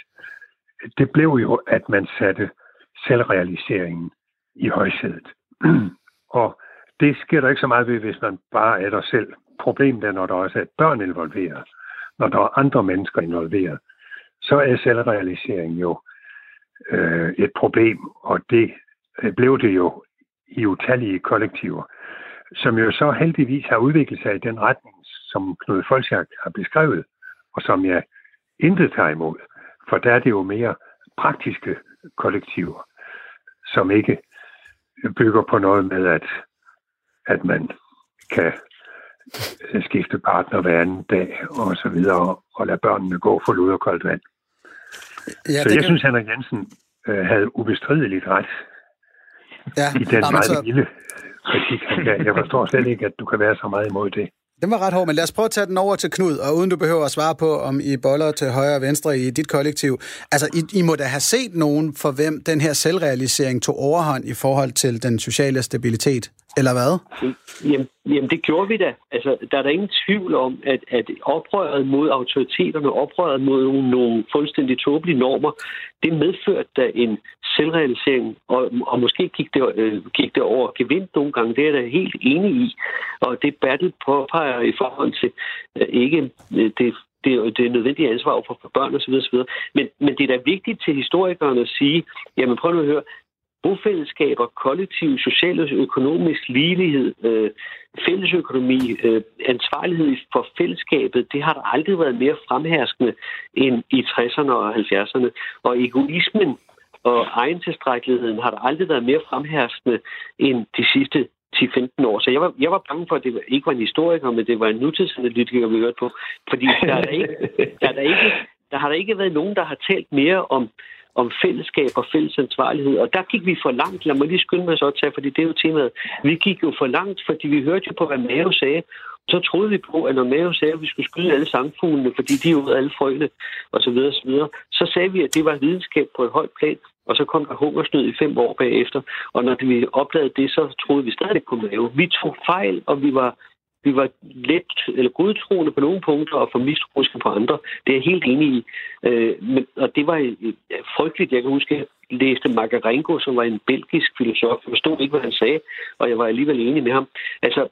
Det blev jo, at man satte selvrealiseringen i højsædet. og det sker der ikke så meget ved, hvis man bare er der selv. Problemet er, når der også er børn involveret, når der er andre mennesker involveret, så er selvrealiseringen jo øh, et problem, og det øh, blev det jo i utallige kollektiver, som jo så heldigvis har udviklet sig i den retning, som Knud Folchak har beskrevet, og som jeg intet tager imod, for der er det jo mere praktiske kollektiver, som ikke bygger på noget med, at, at man kan øh, skifte partner hver anden dag og så videre, og lade børnene gå for lud og koldt vand. Ja, så jeg kan... synes, Henrik Jensen øh, havde ubestrideligt ret ja, i den meget så... lille kritik, han gav. Jeg forstår slet ikke, at du kan være så meget imod det. Den var ret hård, men lad os prøve at tage den over til Knud, og uden du behøver at svare på, om I boller til højre og venstre i dit kollektiv. Altså, I, I må da have set nogen, for hvem den her selvrealisering tog overhånd i forhold til den sociale stabilitet. Eller hvad? Jamen, jamen, det gjorde vi da. Altså, der er der ingen tvivl om, at, at oprøret mod autoriteterne, oprøret mod nogle, nogle fuldstændig tåbelige normer, det medførte da en selvrealisering, og, og måske gik det, øh, gik det over gevind nogle gange. Det er jeg da helt enig i. Og det Bertel påpeger i forhold til øh, ikke øh, det det, det nødvendige ansvar for børn osv. osv. Men, men det er da vigtigt til historikerne at sige, jamen prøv nu at høre, bofællesskaber, kollektiv, social og økonomisk ligelighed, øh, fællesøkonomi, øh, ansvarlighed for fællesskabet, det har der aldrig været mere fremherskende end i 60'erne og 70'erne. Og egoismen og egentilstrækkeligheden har der aldrig været mere fremherskende end de sidste 10-15 år. Så jeg var, jeg var bange for, at det ikke var en historiker, men det var en nutidsanalytiker, vi hørte på. Fordi der, er der, ikke, der, er der, ikke, der har der ikke været nogen, der har talt mere om om fællesskab og fælles ansvarlighed. Og der gik vi for langt. Lad mig lige skynde mig så at tage, fordi det er jo temaet. Vi gik jo for langt, fordi vi hørte jo på, hvad Mao sagde. Så troede vi på, at når Mao sagde, at vi skulle skyde alle sangfuglene, fordi de er ud alle frøene osv., osv., så sagde vi, at det var videnskab på et højt plan. Og så kom der hungersnød i fem år bagefter. Og når vi opdagede det, så troede vi stadig på Mao. Vi tog fejl, og vi var vi var let eller godtroende på nogle punkter og for mistroiske på andre. Det er jeg helt enig i. Øh, men, og det var øh, frygteligt. Jeg kan huske, at jeg læste Magarenko, som var en belgisk filosof. Jeg forstod ikke, hvad han sagde, og jeg var alligevel enig med ham. Altså,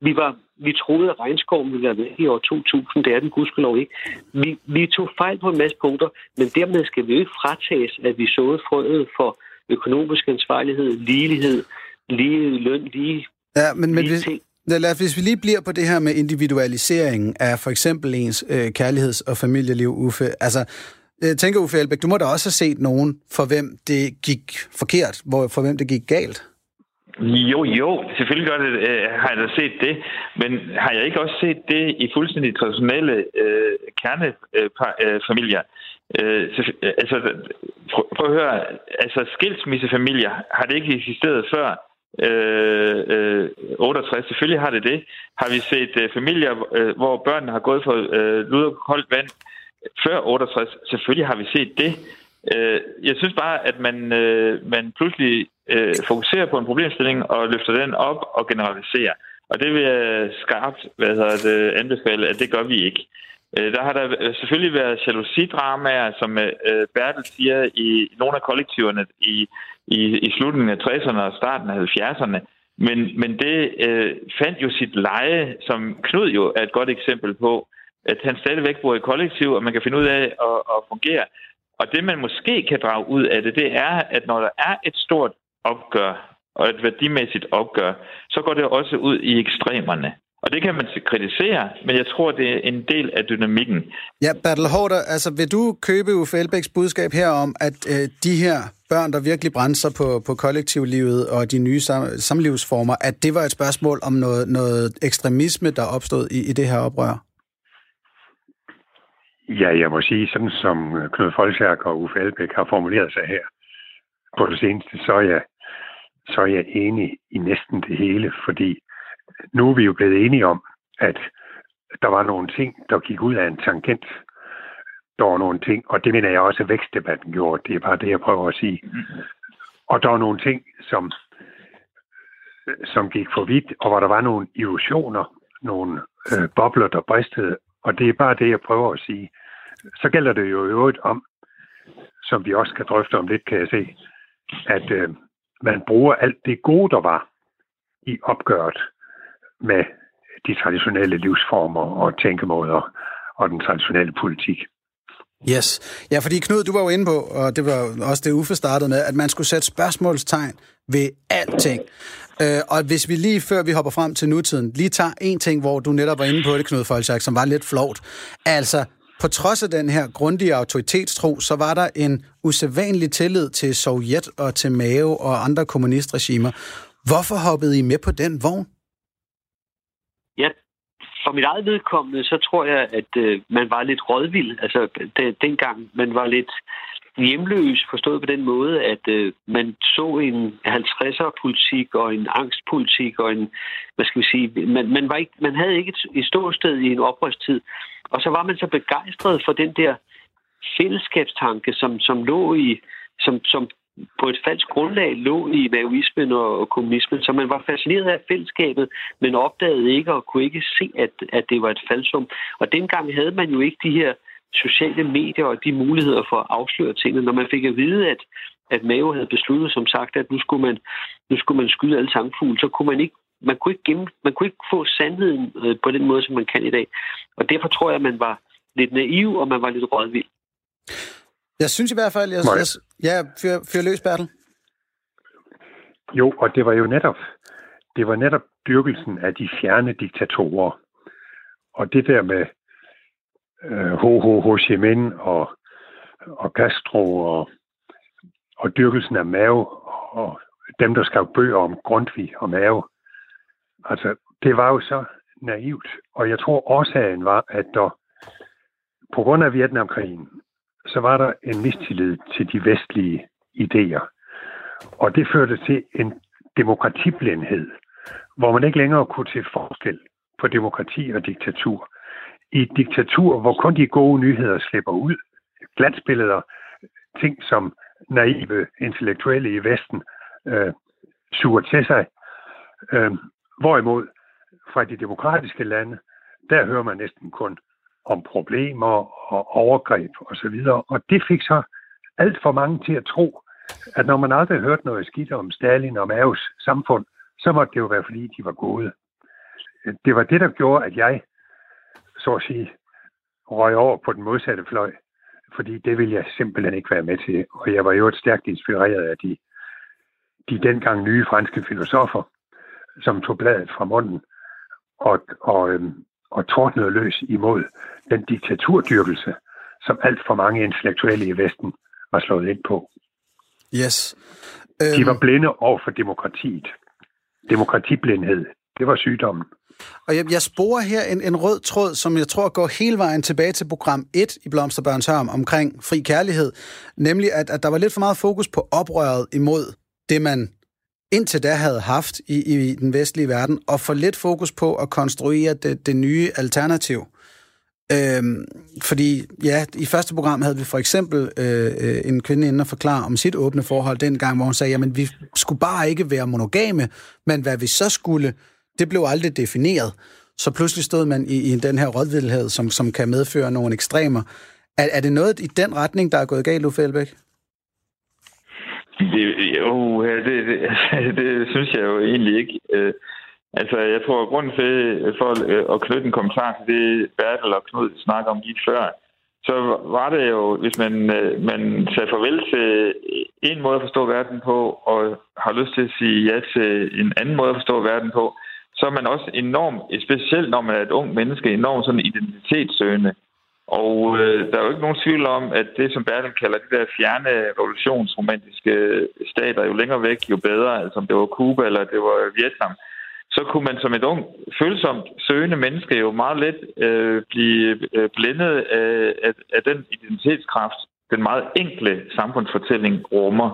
vi, var, vi troede, at regnskoven ville være væk i år 2000. Det er den gudskelov ikke. Vi, vi tog fejl på en masse punkter, men dermed skal vi jo ikke fratages, at vi såede frøet for økonomisk ansvarlighed, ligelighed, lige løn, lige Ja, men, men hvis, ting. Lad, hvis vi lige bliver på det her med individualiseringen af for eksempel ens øh, kærligheds- og familieliv, Uffe. Altså, jeg øh, tænker Uffe Elbæk, du må da også have set nogen, for hvem det gik forkert, hvor, for hvem det gik galt. Jo, jo, selvfølgelig gør det, øh, har jeg da set det, men har jeg ikke også set det i fuldstændig traditionelle øh, kernefamilier? Øh, øh, altså, prøv, prøv at høre, altså skilsmissefamilier har det ikke eksisteret før øh, øh, 68. Selvfølgelig har det det. Har vi set øh, familier, øh, hvor børnene har gået for øh, lud og koldt vand før 68? Selvfølgelig har vi set det. Øh, jeg synes bare, at man, øh, man pludselig øh, fokuserer på en problemstilling og løfter den op og generaliserer. Og det vil jeg skarpt hvad hedder det, anbefale, at det gør vi ikke. Øh, der har der selvfølgelig været jalousidramaer, som øh, Bertel siger, i nogle af kollektiverne i i, i slutningen af 60'erne og starten af 70'erne. Men, men det øh, fandt jo sit leje, som Knud jo er et godt eksempel på, at han stadigvæk bor i kollektiv, og man kan finde ud af at, at fungere. Og det, man måske kan drage ud af det, det er, at når der er et stort opgør, og et værdimæssigt opgør, så går det også ud i ekstremerne. Og det kan man kritisere, men jeg tror, det er en del af dynamikken. Ja, Bertel Hårder, altså vil du købe Uffe Elbæks budskab her om, at øh, de her børn, der virkelig brændte sig på, på kollektivlivet og de nye sam, samlivsformer, at det var et spørgsmål om noget, noget ekstremisme, der opstod i, i det her oprør? Ja, jeg må sige, sådan som Knud Folsjærk og Uffe Elbæk har formuleret sig her på det seneste, så er jeg, så er jeg enig i næsten det hele, fordi nu er vi jo blevet enige om, at der var nogle ting, der gik ud af en tangent. Der var nogle ting, og det mener jeg også, at vækstdebatten gjorde. Det er bare det, jeg prøver at sige. Og der var nogle ting, som, som gik for vidt, og hvor der var nogle illusioner, nogle øh, bobler, der bristede. Og det er bare det, jeg prøver at sige. Så gælder det jo i øvrigt om, som vi også kan drøfte om lidt, kan jeg se, at øh, man bruger alt det gode, der var i opgøret med de traditionelle livsformer og tænkemåder og den traditionelle politik. Yes. Ja, fordi Knud, du var jo inde på, og det var også det Uffe startede med, at man skulle sætte spørgsmålstegn ved alting. Øh, og hvis vi lige før vi hopper frem til nutiden, lige tager en ting, hvor du netop var inde på det, Knud Folchak, som var lidt flot. Altså, på trods af den her grundige autoritetstro, så var der en usædvanlig tillid til Sovjet og til Mao og andre kommunistregimer. Hvorfor hoppede I med på den vogn? Ja, for mit eget vedkommende, så tror jeg, at øh, man var lidt rådvild. Altså, det, dengang man var lidt hjemløs, forstået på den måde, at øh, man så en 50'er-politik og en angstpolitik og en, hvad skal vi sige, man, man, var ikke, man havde ikke et, et ståsted i en oprørstid. Og så var man så begejstret for den der fællesskabstanke, som, som lå i, som, som på et falsk grundlag lå i maoismen og kommunismen, så man var fascineret af fællesskabet, men opdagede ikke og kunne ikke se, at, at det var et falsum. Og dengang havde man jo ikke de her sociale medier og de muligheder for at afsløre tingene. Når man fik at vide, at, at Mao havde besluttet, som sagt, at nu skulle man, nu skulle man skyde alle sangfugle, så kunne man ikke man kunne ikke, gemme, man kunne ikke få sandheden øh, på den måde, som man kan i dag. Og derfor tror jeg, at man var lidt naiv, og man var lidt rådvild. Jeg synes i hvert fald, jeg, jeg, ja, fyr, fyr løs, Bertel. Jo, og det var jo netop, det var netop dyrkelsen af de fjerne diktatorer. Og det der med øh, Ho Ho Ho Chi Minh og, og Castro og, og dyrkelsen af Mao og dem, der skrev bøger om Grundtvig og Mao. Altså, det var jo så naivt. Og jeg tror årsagen var, at der på grund af Vietnamkrigen så var der en mistillid til de vestlige idéer. Og det førte til en demokratiblindhed, hvor man ikke længere kunne se forskel på demokrati og diktatur. I et diktatur, hvor kun de gode nyheder slipper ud, glansbilleder, ting som naive intellektuelle i Vesten øh, suger til sig. Øh, hvorimod fra de demokratiske lande, der hører man næsten kun om problemer og overgreb osv. Og, og det fik så alt for mange til at tro, at når man aldrig hørte noget skidt om Stalin og Maos samfund, så måtte det jo være, fordi de var gode. Det var det, der gjorde, at jeg, så at sige, røg over på den modsatte fløj, fordi det ville jeg simpelthen ikke være med til. Og jeg var jo et stærkt inspireret af de, de dengang nye franske filosofer, som tog bladet fra munden og, og, øhm, og tordnede løs imod den diktaturdyrkelse, som alt for mange intellektuelle i Vesten var slået ind på. Yes. Um... De var øhm. blinde over for demokratiet. Demokratiblindhed, det var sygdommen. Og jeg, jeg sporer her en, en rød tråd, som jeg tror går hele vejen tilbage til program 1 i Blomsterbørns Hørm omkring fri kærlighed. Nemlig, at, at der var lidt for meget fokus på oprøret imod det, man indtil da havde haft i, i den vestlige verden, og for lidt fokus på at konstruere det, det nye alternativ. Øhm, fordi, ja, i første program havde vi for eksempel øh, øh, en kvinde inde og forklare om sit åbne forhold dengang, hvor hun sagde, jamen vi skulle bare ikke være monogame, men hvad vi så skulle, det blev aldrig defineret. Så pludselig stod man i, i den her rådvildhed, som, som kan medføre nogle ekstremer. Er, er det noget i den retning, der er gået galt, Uffe Elbæk? Det, jo, det, det, det synes jeg jo egentlig ikke. Øh, altså, jeg tror, at grunden til, øh, for øh, at knytte en kommentar til det, Bertel og Knud snakker om lige før, så var det jo, hvis man, øh, man sagde farvel til en måde at forstå verden på, og har lyst til at sige ja til en anden måde at forstå verden på, så er man også enormt, specielt når man er et ung menneske, enormt sådan identitetssøgende. Og øh, der er jo ikke nogen tvivl om, at det, som Bertel kalder de der fjerne revolutionsromantiske stater, jo længere væk, jo bedre, altså om det var Cuba eller det var Vietnam, så kunne man som et ung, følsomt søgende menneske jo meget let øh, blive øh, blændet af, af, af den identitetskraft, den meget enkle samfundsfortælling rummer.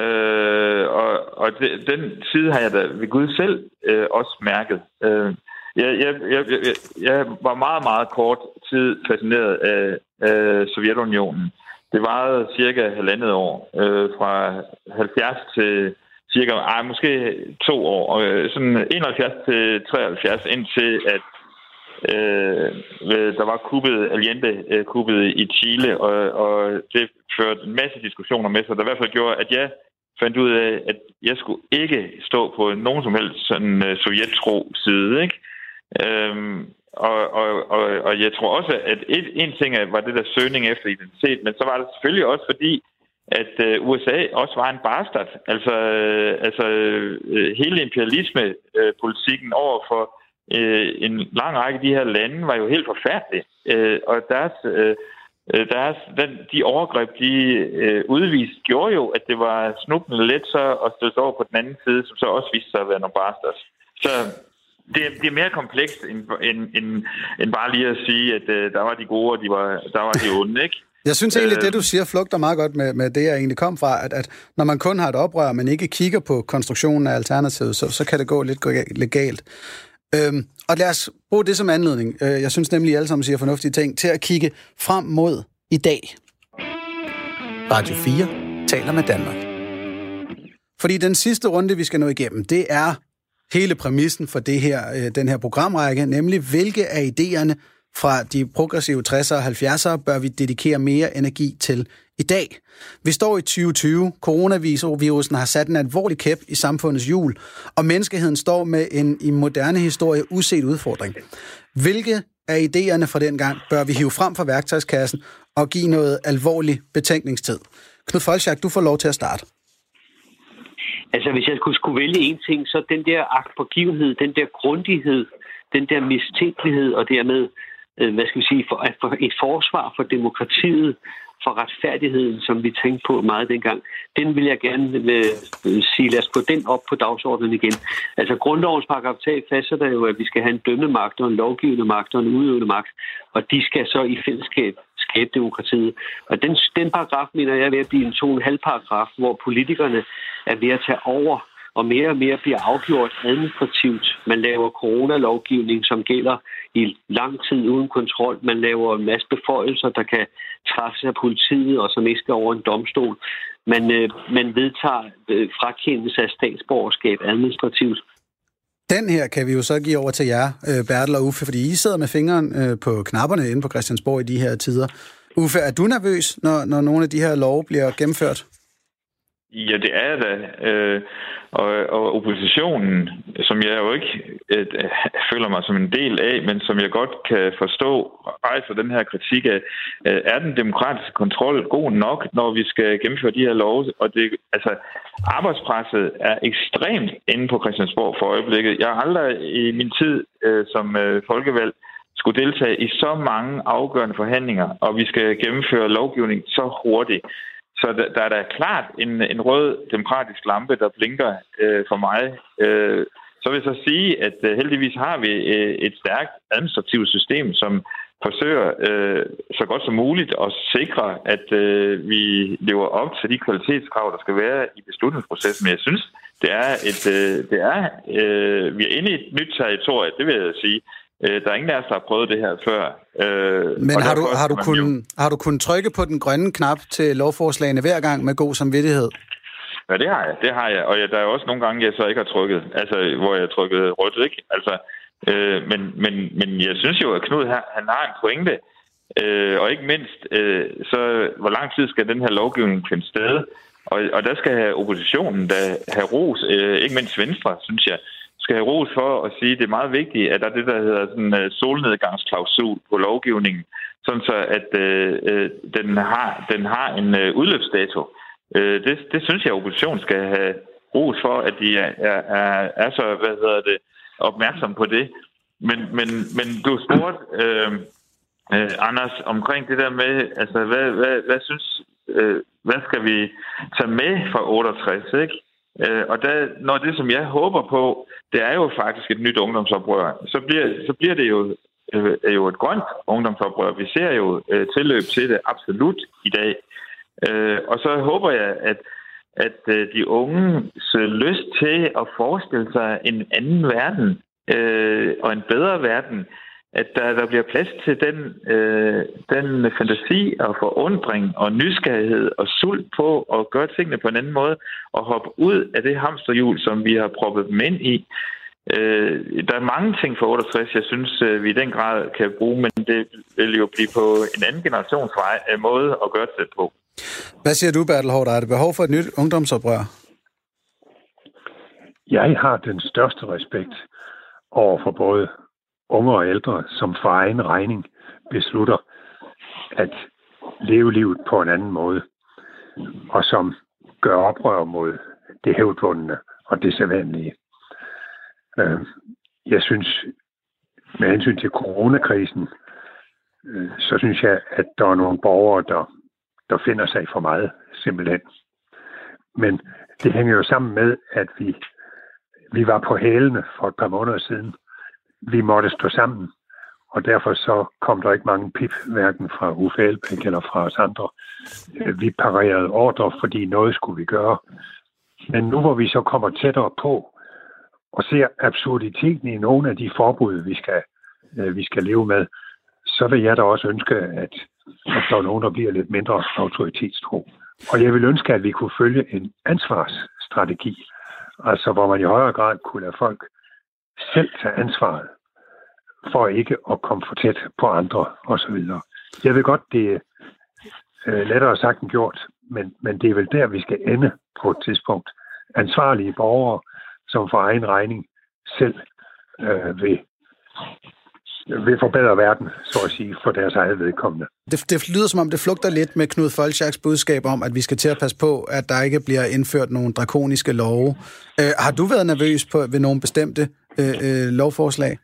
Øh, og og det, den side har jeg da ved Gud selv øh, også mærket. Øh, jeg, jeg, jeg, jeg var meget, meget kort tid fascineret af, af Sovjetunionen. Det varede cirka halvandet år, øh, fra 70 til cirka, ej, måske to år, øh, sådan 71 til 73, indtil at øh, øh, der var kuppet, Allende-kuppet øh, i Chile, og, og det førte en masse diskussioner med sig, der i hvert fald gjorde, at jeg fandt ud af, at jeg skulle ikke stå på nogen som helst sådan øh, uh, sovjettro side, ikke? Øhm, og, og, og, og jeg tror også, at et, en ting var det der søgning efter identitet, men så var det selvfølgelig også fordi, at øh, USA også var en bastard. Altså, øh, altså øh, hele imperialisme-politikken over for øh, en lang række af de her lande var jo helt forfærdelig. Øh, og deres, øh, øh, deres, den, de overgreb, de øh, udviste, gjorde jo, at det var snubende let så at stå over på den anden side, som så også viste sig at være nogle bastards. Så det, det er mere komplekst end, end, end, end bare lige at sige, at uh, der var de gode, og de var, der var de onde, ikke? Jeg synes egentlig, det du siger flugter meget godt med, med det, jeg egentlig kom fra, at, at når man kun har et oprør, men ikke kigger på konstruktionen af alternativet, så, så kan det gå lidt legalt. Øhm, og lad os bruge det som anledning. Øh, jeg synes nemlig, at I alle sammen siger fornuftige ting, til at kigge frem mod i dag. Radio 4 taler med Danmark. Fordi den sidste runde, vi skal nå igennem, det er hele præmissen for det her, øh, den her programrække, nemlig hvilke af idéerne fra de progressive 60'ere og 70'ere bør vi dedikere mere energi til i dag. Vi står i 2020. Coronavirusen har sat en alvorlig kæp i samfundets hjul, og menneskeheden står med en i moderne historie uset udfordring. Hvilke af idéerne fra dengang bør vi hive frem fra værktøjskassen og give noget alvorlig betænkningstid? Knud Folchak, du får lov til at starte. Altså, hvis jeg skulle, skulle vælge en ting, så den der agtpågivenhed, den der grundighed, den der mistænkelighed, og dermed, øh, hvad skal vi sige, for, for et forsvar for demokratiet, for retfærdigheden, som vi tænkte på meget dengang, den vil jeg gerne øh, sige, lad os få den op på dagsordenen igen. Altså grundlovens paragraf 3 fastsætter jo, at vi skal have en dømmende magt og en lovgivende magt og en udøvende magt, og de skal så i fællesskab skabe demokratiet. Og den, den paragraf, mener jeg, er ved at blive en to en halv paragraf, hvor politikerne er ved at tage over og mere og mere bliver afgjort administrativt. Man laver coronalovgivning, som gælder i lang tid uden kontrol. Man laver en masse beføjelser, der kan træffes af politiet, og som ikke skal over en domstol. Man, øh, man vedtager øh, frakendelse af statsborgerskab administrativt. Den her kan vi jo så give over til jer, øh, Bertel og Uffe, fordi I sidder med fingeren øh, på knapperne inde på Christiansborg i de her tider. Uffe, er du nervøs, når, når nogle af de her love bliver gennemført? Ja, det er da. Øh, og, og oppositionen, som jeg jo ikke øh, føler mig som en del af, men som jeg godt kan forstå, rejser den her kritik af, øh, er den demokratiske kontrol god nok, når vi skal gennemføre de her love? Og det, altså, arbejdspresset er ekstremt inde på Christiansborg for øjeblikket. Jeg har aldrig i min tid øh, som øh, folkevalg skulle deltage i så mange afgørende forhandlinger, og vi skal gennemføre lovgivning så hurtigt. Så der, der er da klart en, en rød demokratisk lampe, der blinker øh, for mig. Øh, så vil jeg så sige, at øh, heldigvis har vi øh, et stærkt administrativt system, som forsøger øh, så godt som muligt at sikre, at øh, vi lever op til de kvalitetskrav, der skal være i beslutningsprocessen. Men jeg synes, det er et, øh, det er, øh, vi er inde i et nyt territorium, det vil jeg sige. Øh, der er ingen af os, der har prøvet det her før. Øh, Men har du, har, du kun, har du kunnet trykke på den grønne knap til lovforslagene hver gang med god samvittighed? Ja, det har jeg. Det har jeg. Og ja, der er også nogle gange, jeg så ikke har trykket. Altså, hvor jeg har trykket rødt, ikke? Altså, øh, men, men, men jeg synes jo, at Knud her, han har en pointe. Øh, og ikke mindst, øh, så hvor lang tid skal den her lovgivning finde sted? Og, og der skal oppositionen da have ros, øh, ikke mindst Venstre, synes jeg, skal have ros for at sige, at det er meget vigtigt, at der er det, der hedder sådan en solnedgangsklausul på lovgivningen, sådan så at øh, øh, den, har, den har en øh, udløbsdato. Øh, det, det synes jeg, at oppositionen skal have ros for, at de er, er, er, er så hvad hedder det, opmærksom på det. Men, men, men du spurgte, øh, øh, Anders, omkring det der med, altså, hvad, hvad, hvad synes, øh, hvad skal vi tage med fra 68, ikke? Øh, og der, når det, som jeg håber på, det er jo faktisk et nyt ungdomsoprør, så bliver, så bliver det jo, øh, er jo et grønt ungdomsoprør. Vi ser jo øh, tilløb til det absolut i dag. Øh, og så håber jeg, at, at øh, de unges lyst til at forestille sig en anden verden øh, og en bedre verden, at der, der bliver plads til den, øh, den fantasi og forundring og nysgerrighed og sult på at gøre tingene på en anden måde og hoppe ud af det hamsterhjul, som vi har proppet dem ind i. Øh, der er mange ting for 68, jeg synes, øh, vi i den grad kan bruge, men det vil jo blive på en anden generations vej, øh, måde at gøre det på. Hvad siger du, Bertel Hård? Er det behov for et nyt ungdomsoprør? Jeg har den største respekt over for både unge og ældre, som for egen regning beslutter at leve livet på en anden måde, og som gør oprør mod det hævdvundne og det sædvanlige. Øh, jeg synes, med hensyn til coronakrisen, øh, så synes jeg, at der er nogle borgere, der, der finder sig for meget, simpelthen. Men det hænger jo sammen med, at vi, vi var på hælene for et par måneder siden. Vi måtte stå sammen, og derfor så kom der ikke mange pip, hverken fra Uffe Elbæk eller fra os andre. Øh, vi parerede ordre, fordi noget skulle vi gøre. Men nu hvor vi så kommer tættere på, og ser absurditeten i nogle af de forbud, vi skal, øh, vi skal leve med, så vil jeg da også ønske, at, at der er nogen, der bliver lidt mindre autoritetstro. Og jeg vil ønske, at vi kunne følge en ansvarsstrategi, altså hvor man i højere grad kunne lade folk selv tage ansvaret for ikke at komme for tæt på andre osv. Jeg ved godt, det er øh, lettere sagt end gjort, men, men det er vel der, vi skal ende på et tidspunkt. Ansvarlige borgere, som for egen regning selv øh, vil, vil forbedre verden, så at sige, for deres eget vedkommende. Det, det lyder som om, det flugter lidt med Knud Folchaks budskab om, at vi skal til at passe på, at der ikke bliver indført nogle drakoniske love. Øh, har du været nervøs på, ved nogle bestemte øh, øh, lovforslag?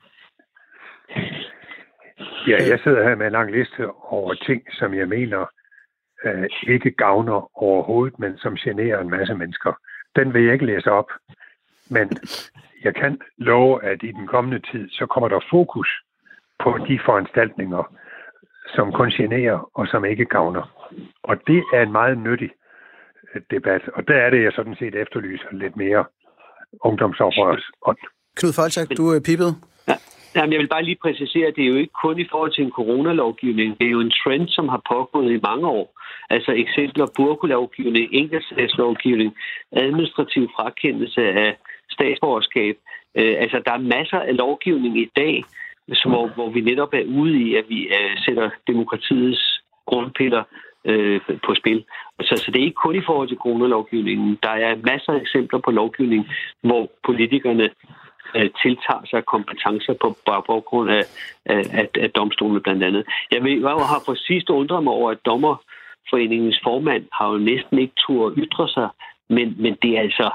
Ja, jeg sidder her med en lang liste over ting, som jeg mener øh, ikke gavner overhovedet, men som generer en masse mennesker. Den vil jeg ikke læse op. Men jeg kan love, at i den kommende tid, så kommer der fokus på de foranstaltninger, som kun generer og som ikke gavner. Og det er en meget nyttig øh, debat. Og der er det, jeg sådan set efterlyser lidt mere ungdomsoprørs ånd. Knud Folchak, du er pippet. Ja. Jamen, jeg vil bare lige præcisere, at det er jo ikke kun i forhold til en coronalovgivning. Det er jo en trend, som har pågået i mange år. Altså eksempler burkulovgivning, enkeltsagslovgivning, administrativ frakendelse af statsborgerskab. Øh, altså, der er masser af lovgivning i dag, som, hvor, hvor vi netop er ude i, at vi øh, sætter demokratiets grundpiller øh, på spil. Så, så det er ikke kun i forhold til coronalovgivningen. Der er masser af eksempler på lovgivning, hvor politikerne øh, tiltager sig kompetencer på baggrund af, af, af, af domstolene blandt andet. Jeg, ved, jeg har for sidst undret mig over, at dommerforeningens formand har jo næsten ikke tur at ytre sig, men, men det er altså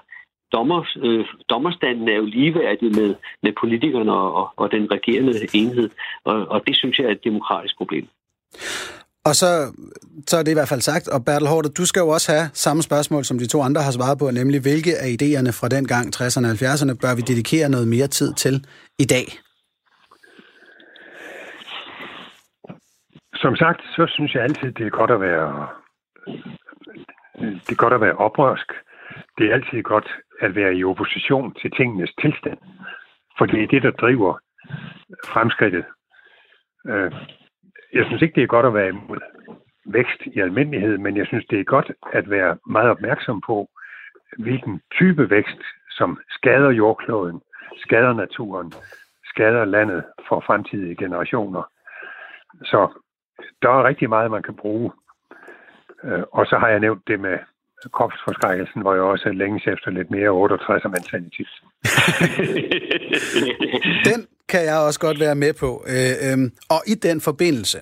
dommer, øh, dommerstanden er jo ligeværdig med, med politikerne og, og, og den regerende enhed, og, og det synes jeg er et demokratisk problem. Og så, så er det i hvert fald sagt, og Bertel Hårder, du skal jo også have samme spørgsmål, som de to andre har svaret på, nemlig hvilke af idéerne fra den gang 60'erne og 70'erne bør vi dedikere noget mere tid til i dag? Som sagt, så synes jeg altid, det er godt at være det er godt at være oprørsk. Det er altid godt at være i opposition til tingenes tilstand. For det er det, der driver fremskridtet. Øh, jeg synes ikke, det er godt at være imod vækst i almindelighed, men jeg synes, det er godt at være meget opmærksom på, hvilken type vækst, som skader jordkloden, skader naturen, skader landet for fremtidige generationer. Så der er rigtig meget, man kan bruge. Øh, og så har jeg nævnt det med kropsforskrækkelsen, hvor jeg også længes efter lidt mere 68 mentalitet. den kan jeg også godt være med på. Øh, øh, og i den forbindelse,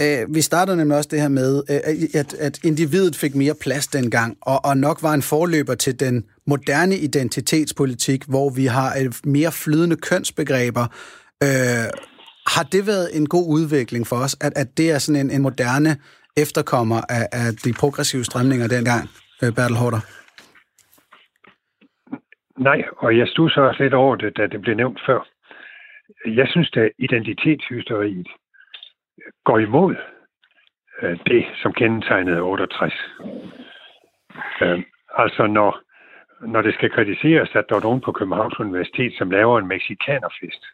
øh, vi startede nemlig også det her med, øh, at, at individet fik mere plads dengang, og, og nok var en forløber til den moderne identitetspolitik, hvor vi har et mere flydende kønsbegreber. Øh, har det været en god udvikling for os, at, at det er sådan en, en moderne efterkommer af, af de progressive strømninger dengang, øh, Bertel Hårder? Nej, og jeg stod så også lidt over det, da det blev nævnt før. Jeg synes, at identitetshysteriet går imod øh, det, som kendetegnede 68. Øh, altså når når det skal kritiseres, at der er nogen på Københavns Universitet, som laver en mexikanerfest,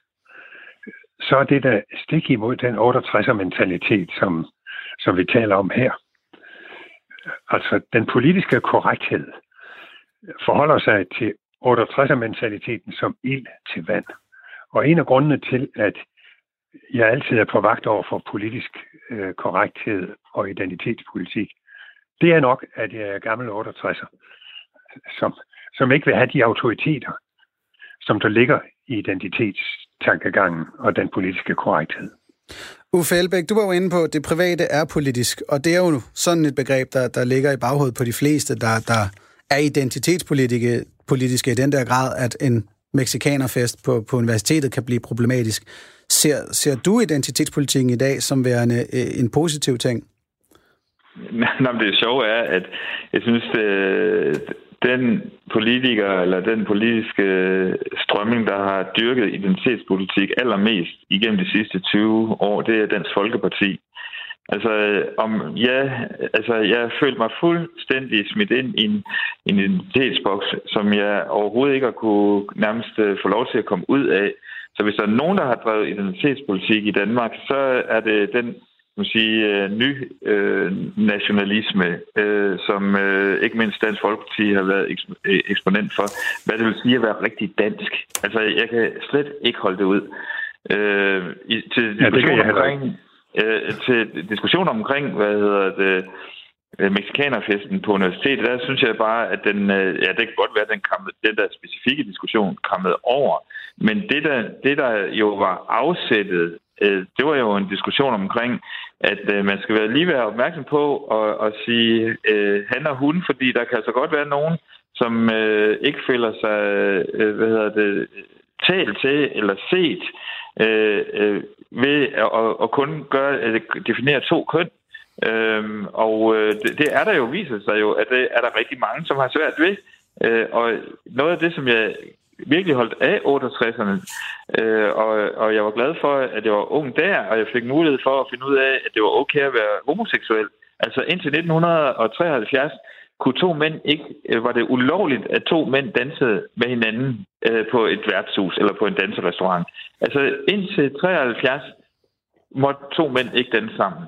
så er det der stik imod den 68'er mentalitet, som, som vi taler om her. Altså, den politiske korrekthed forholder sig til 68'er-mentaliteten som ild til vand. Og en af grundene til, at jeg altid er på vagt over for politisk øh, korrekthed og identitetspolitik, det er nok, at jeg er gammel 68'er, som, som ikke vil have de autoriteter, som der ligger i identitetstankegangen og den politiske korrekthed. Uffe Elbæk, du var jo inde på, at det private er politisk, og det er jo sådan et begreb, der, der ligger i baghovedet på de fleste, der, der er identitetspolitiske politiske i den der grad, at en mexikanerfest på, på universitetet kan blive problematisk. Ser, ser du identitetspolitikken i dag som værende øh, en positiv ting? Nej, det sjove er, at jeg synes, det, den politiker eller den politiske strømning, der har dyrket identitetspolitik allermest igennem de sidste 20 år, det er Dansk Folkeparti. Altså, om, ja, altså, jeg følte mig fuldstændig smidt ind i en, en identitetsboks, som jeg overhovedet ikke har kunne nærmest øh, få lov til at komme ud af. Så hvis der er nogen, der har drevet identitetspolitik i Danmark, så er det den man sige, øh, ny øh, nationalisme, øh, som øh, ikke mindst Dansk Folkeparti har været øh, eksponent for, hvad det vil sige at være rigtig dansk. Altså, jeg kan slet ikke holde det ud. Øh, i, til ja, det kan jeg omkring, øh, til diskussion omkring, hvad hedder det, øh, Mexikanerfesten på universitetet, der synes jeg bare, at den, ja, det kan godt være, at den, kom, den der specifikke diskussion kommet over. Men det der, det, der jo var afsættet, øh, det var jo en diskussion omkring, at øh, man skal være lige være opmærksom på at, at sige øh, han og hun, fordi der kan altså godt være nogen, som øh, ikke føler sig, øh, hvad hedder det, talt til eller set øh, øh, ved at, at kun gøre, at definere to køn. Øhm, og øh, det, det er der jo viser sig jo, at det er der rigtig mange, som har svært ved. Øh, og noget af det, som jeg virkelig holdt af 68'erne, øh, og, og jeg var glad for, at jeg var ung der, og jeg fik mulighed for at finde ud af, at det var okay at være homoseksuel. Altså indtil 1973 kunne to mænd ikke, øh, var det ulovligt, at to mænd dansede med hinanden øh, på et værtshus eller på en danserestaurant. Altså indtil 73 måtte to mænd ikke danse sammen.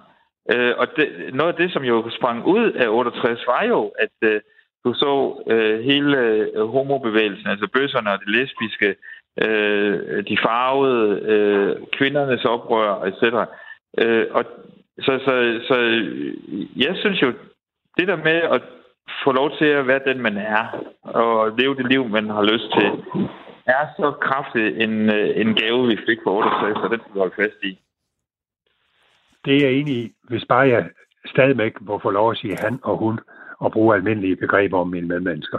Øh, og det, noget af det, som jo sprang ud af 68, var jo, at øh, du så øh, hele øh, homobevægelsen, altså bøsserne og det lesbiske, øh, de farvede, øh, kvindernes oprør, etc. Øh, og så, så, så jeg synes jo, det der med at få lov til at være den, man er, og leve det liv, man har lyst til, er så kraftig en, øh, en gave, vi fik på 68, og den skal vi holde fast i. Det er jeg enig i. Hvis bare jeg stadigvæk må få lov at sige han og hun, og bruge almindelige begreber om mine medmennesker.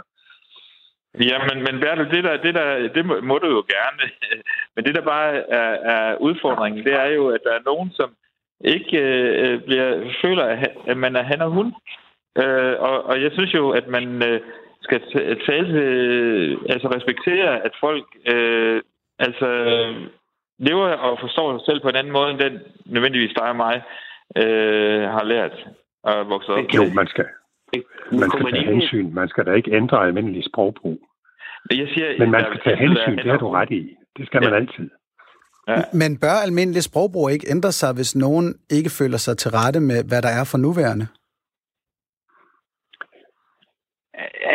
Ja, men, men Bertel, det, der, det, der, det må, må du jo gerne. Men det, der bare er, er udfordringen, det er jo, at der er nogen, som ikke øh, bliver, føler, at man er han og hun. Øh, og, og jeg synes jo, at man øh, skal tale til, altså respektere, at folk øh, altså lever og forstår sig selv på en anden måde, end den nødvendigvis dig og mig øh, har lært at vokse op. Jo, man skal, man skal tage hensyn. Man skal da ikke ændre almindelig sprogbrug. Jeg siger, Men man skal tage hensyn, det har du ret i. Det skal man ja. altid. Ja. Men bør almindelig sprogbrug ikke ændre sig, hvis nogen ikke føler sig til rette med, hvad der er for nuværende?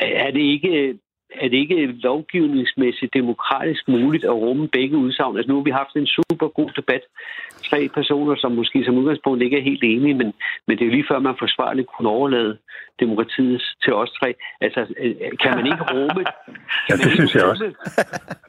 er det ikke er det ikke lovgivningsmæssigt demokratisk muligt at rumme begge udsagn? Altså nu har vi haft en super god debat. Tre personer, som måske som udgangspunkt ikke er helt enige, men, men det er jo lige før, man forsvarligt kunne overlade demokratiet til os tre. Altså, øh, kan man ikke rumme... ja, det synes jeg også.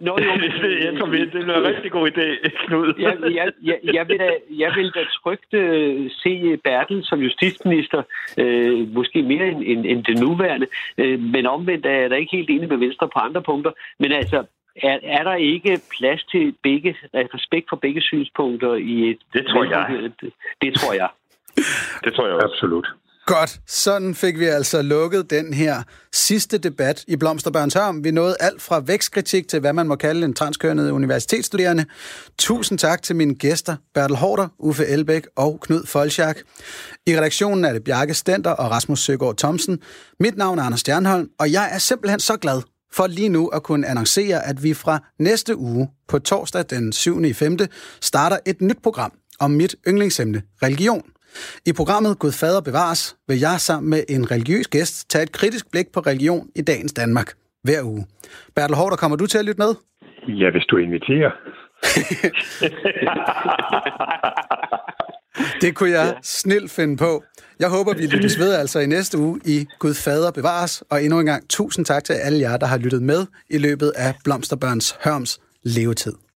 Nå, jo, jeg tror, det er en rigtig god idé, Knud. jeg, jeg, jeg, jeg, vil da, jeg vil da trygt uh, se Bertel som justitsminister, uh, måske mere end, end, end det nuværende, uh, men omvendt er jeg da ikke helt enig med Venstre på andre punkter. Men altså, er, er der ikke plads til begge, respekt for begge synspunkter i et... Det tror jeg. Det, det tror jeg. Det tror jeg også. Absolut. Godt, sådan fik vi altså lukket den her sidste debat i Blomsterbørns Hørm. Vi nåede alt fra vækstkritik til, hvad man må kalde en transkønnet universitetsstuderende. Tusind tak til mine gæster, Bertel Hårder, Uffe Elbæk og Knud Folchak. I redaktionen er det Bjarke Stenter og Rasmus Søgaard Thomsen. Mit navn er Anders Stjernholm, og jeg er simpelthen så glad for lige nu at kunne annoncere, at vi fra næste uge på torsdag den 7. i 5. starter et nyt program om mit yndlingsemne, religion. I programmet Gud Fader bevares vil jeg sammen med en religiøs gæst tage et kritisk blik på religion i dagens Danmark hver uge. Bertel Hårder, kommer du til at lytte med? Ja, hvis du inviterer. Det kunne jeg ja. snilt finde på. Jeg håber, vi lyttes ved altså i næste uge i Gud Fader bevares. Og endnu en gang tusind tak til alle jer, der har lyttet med i løbet af Blomsterbørns Hørms levetid.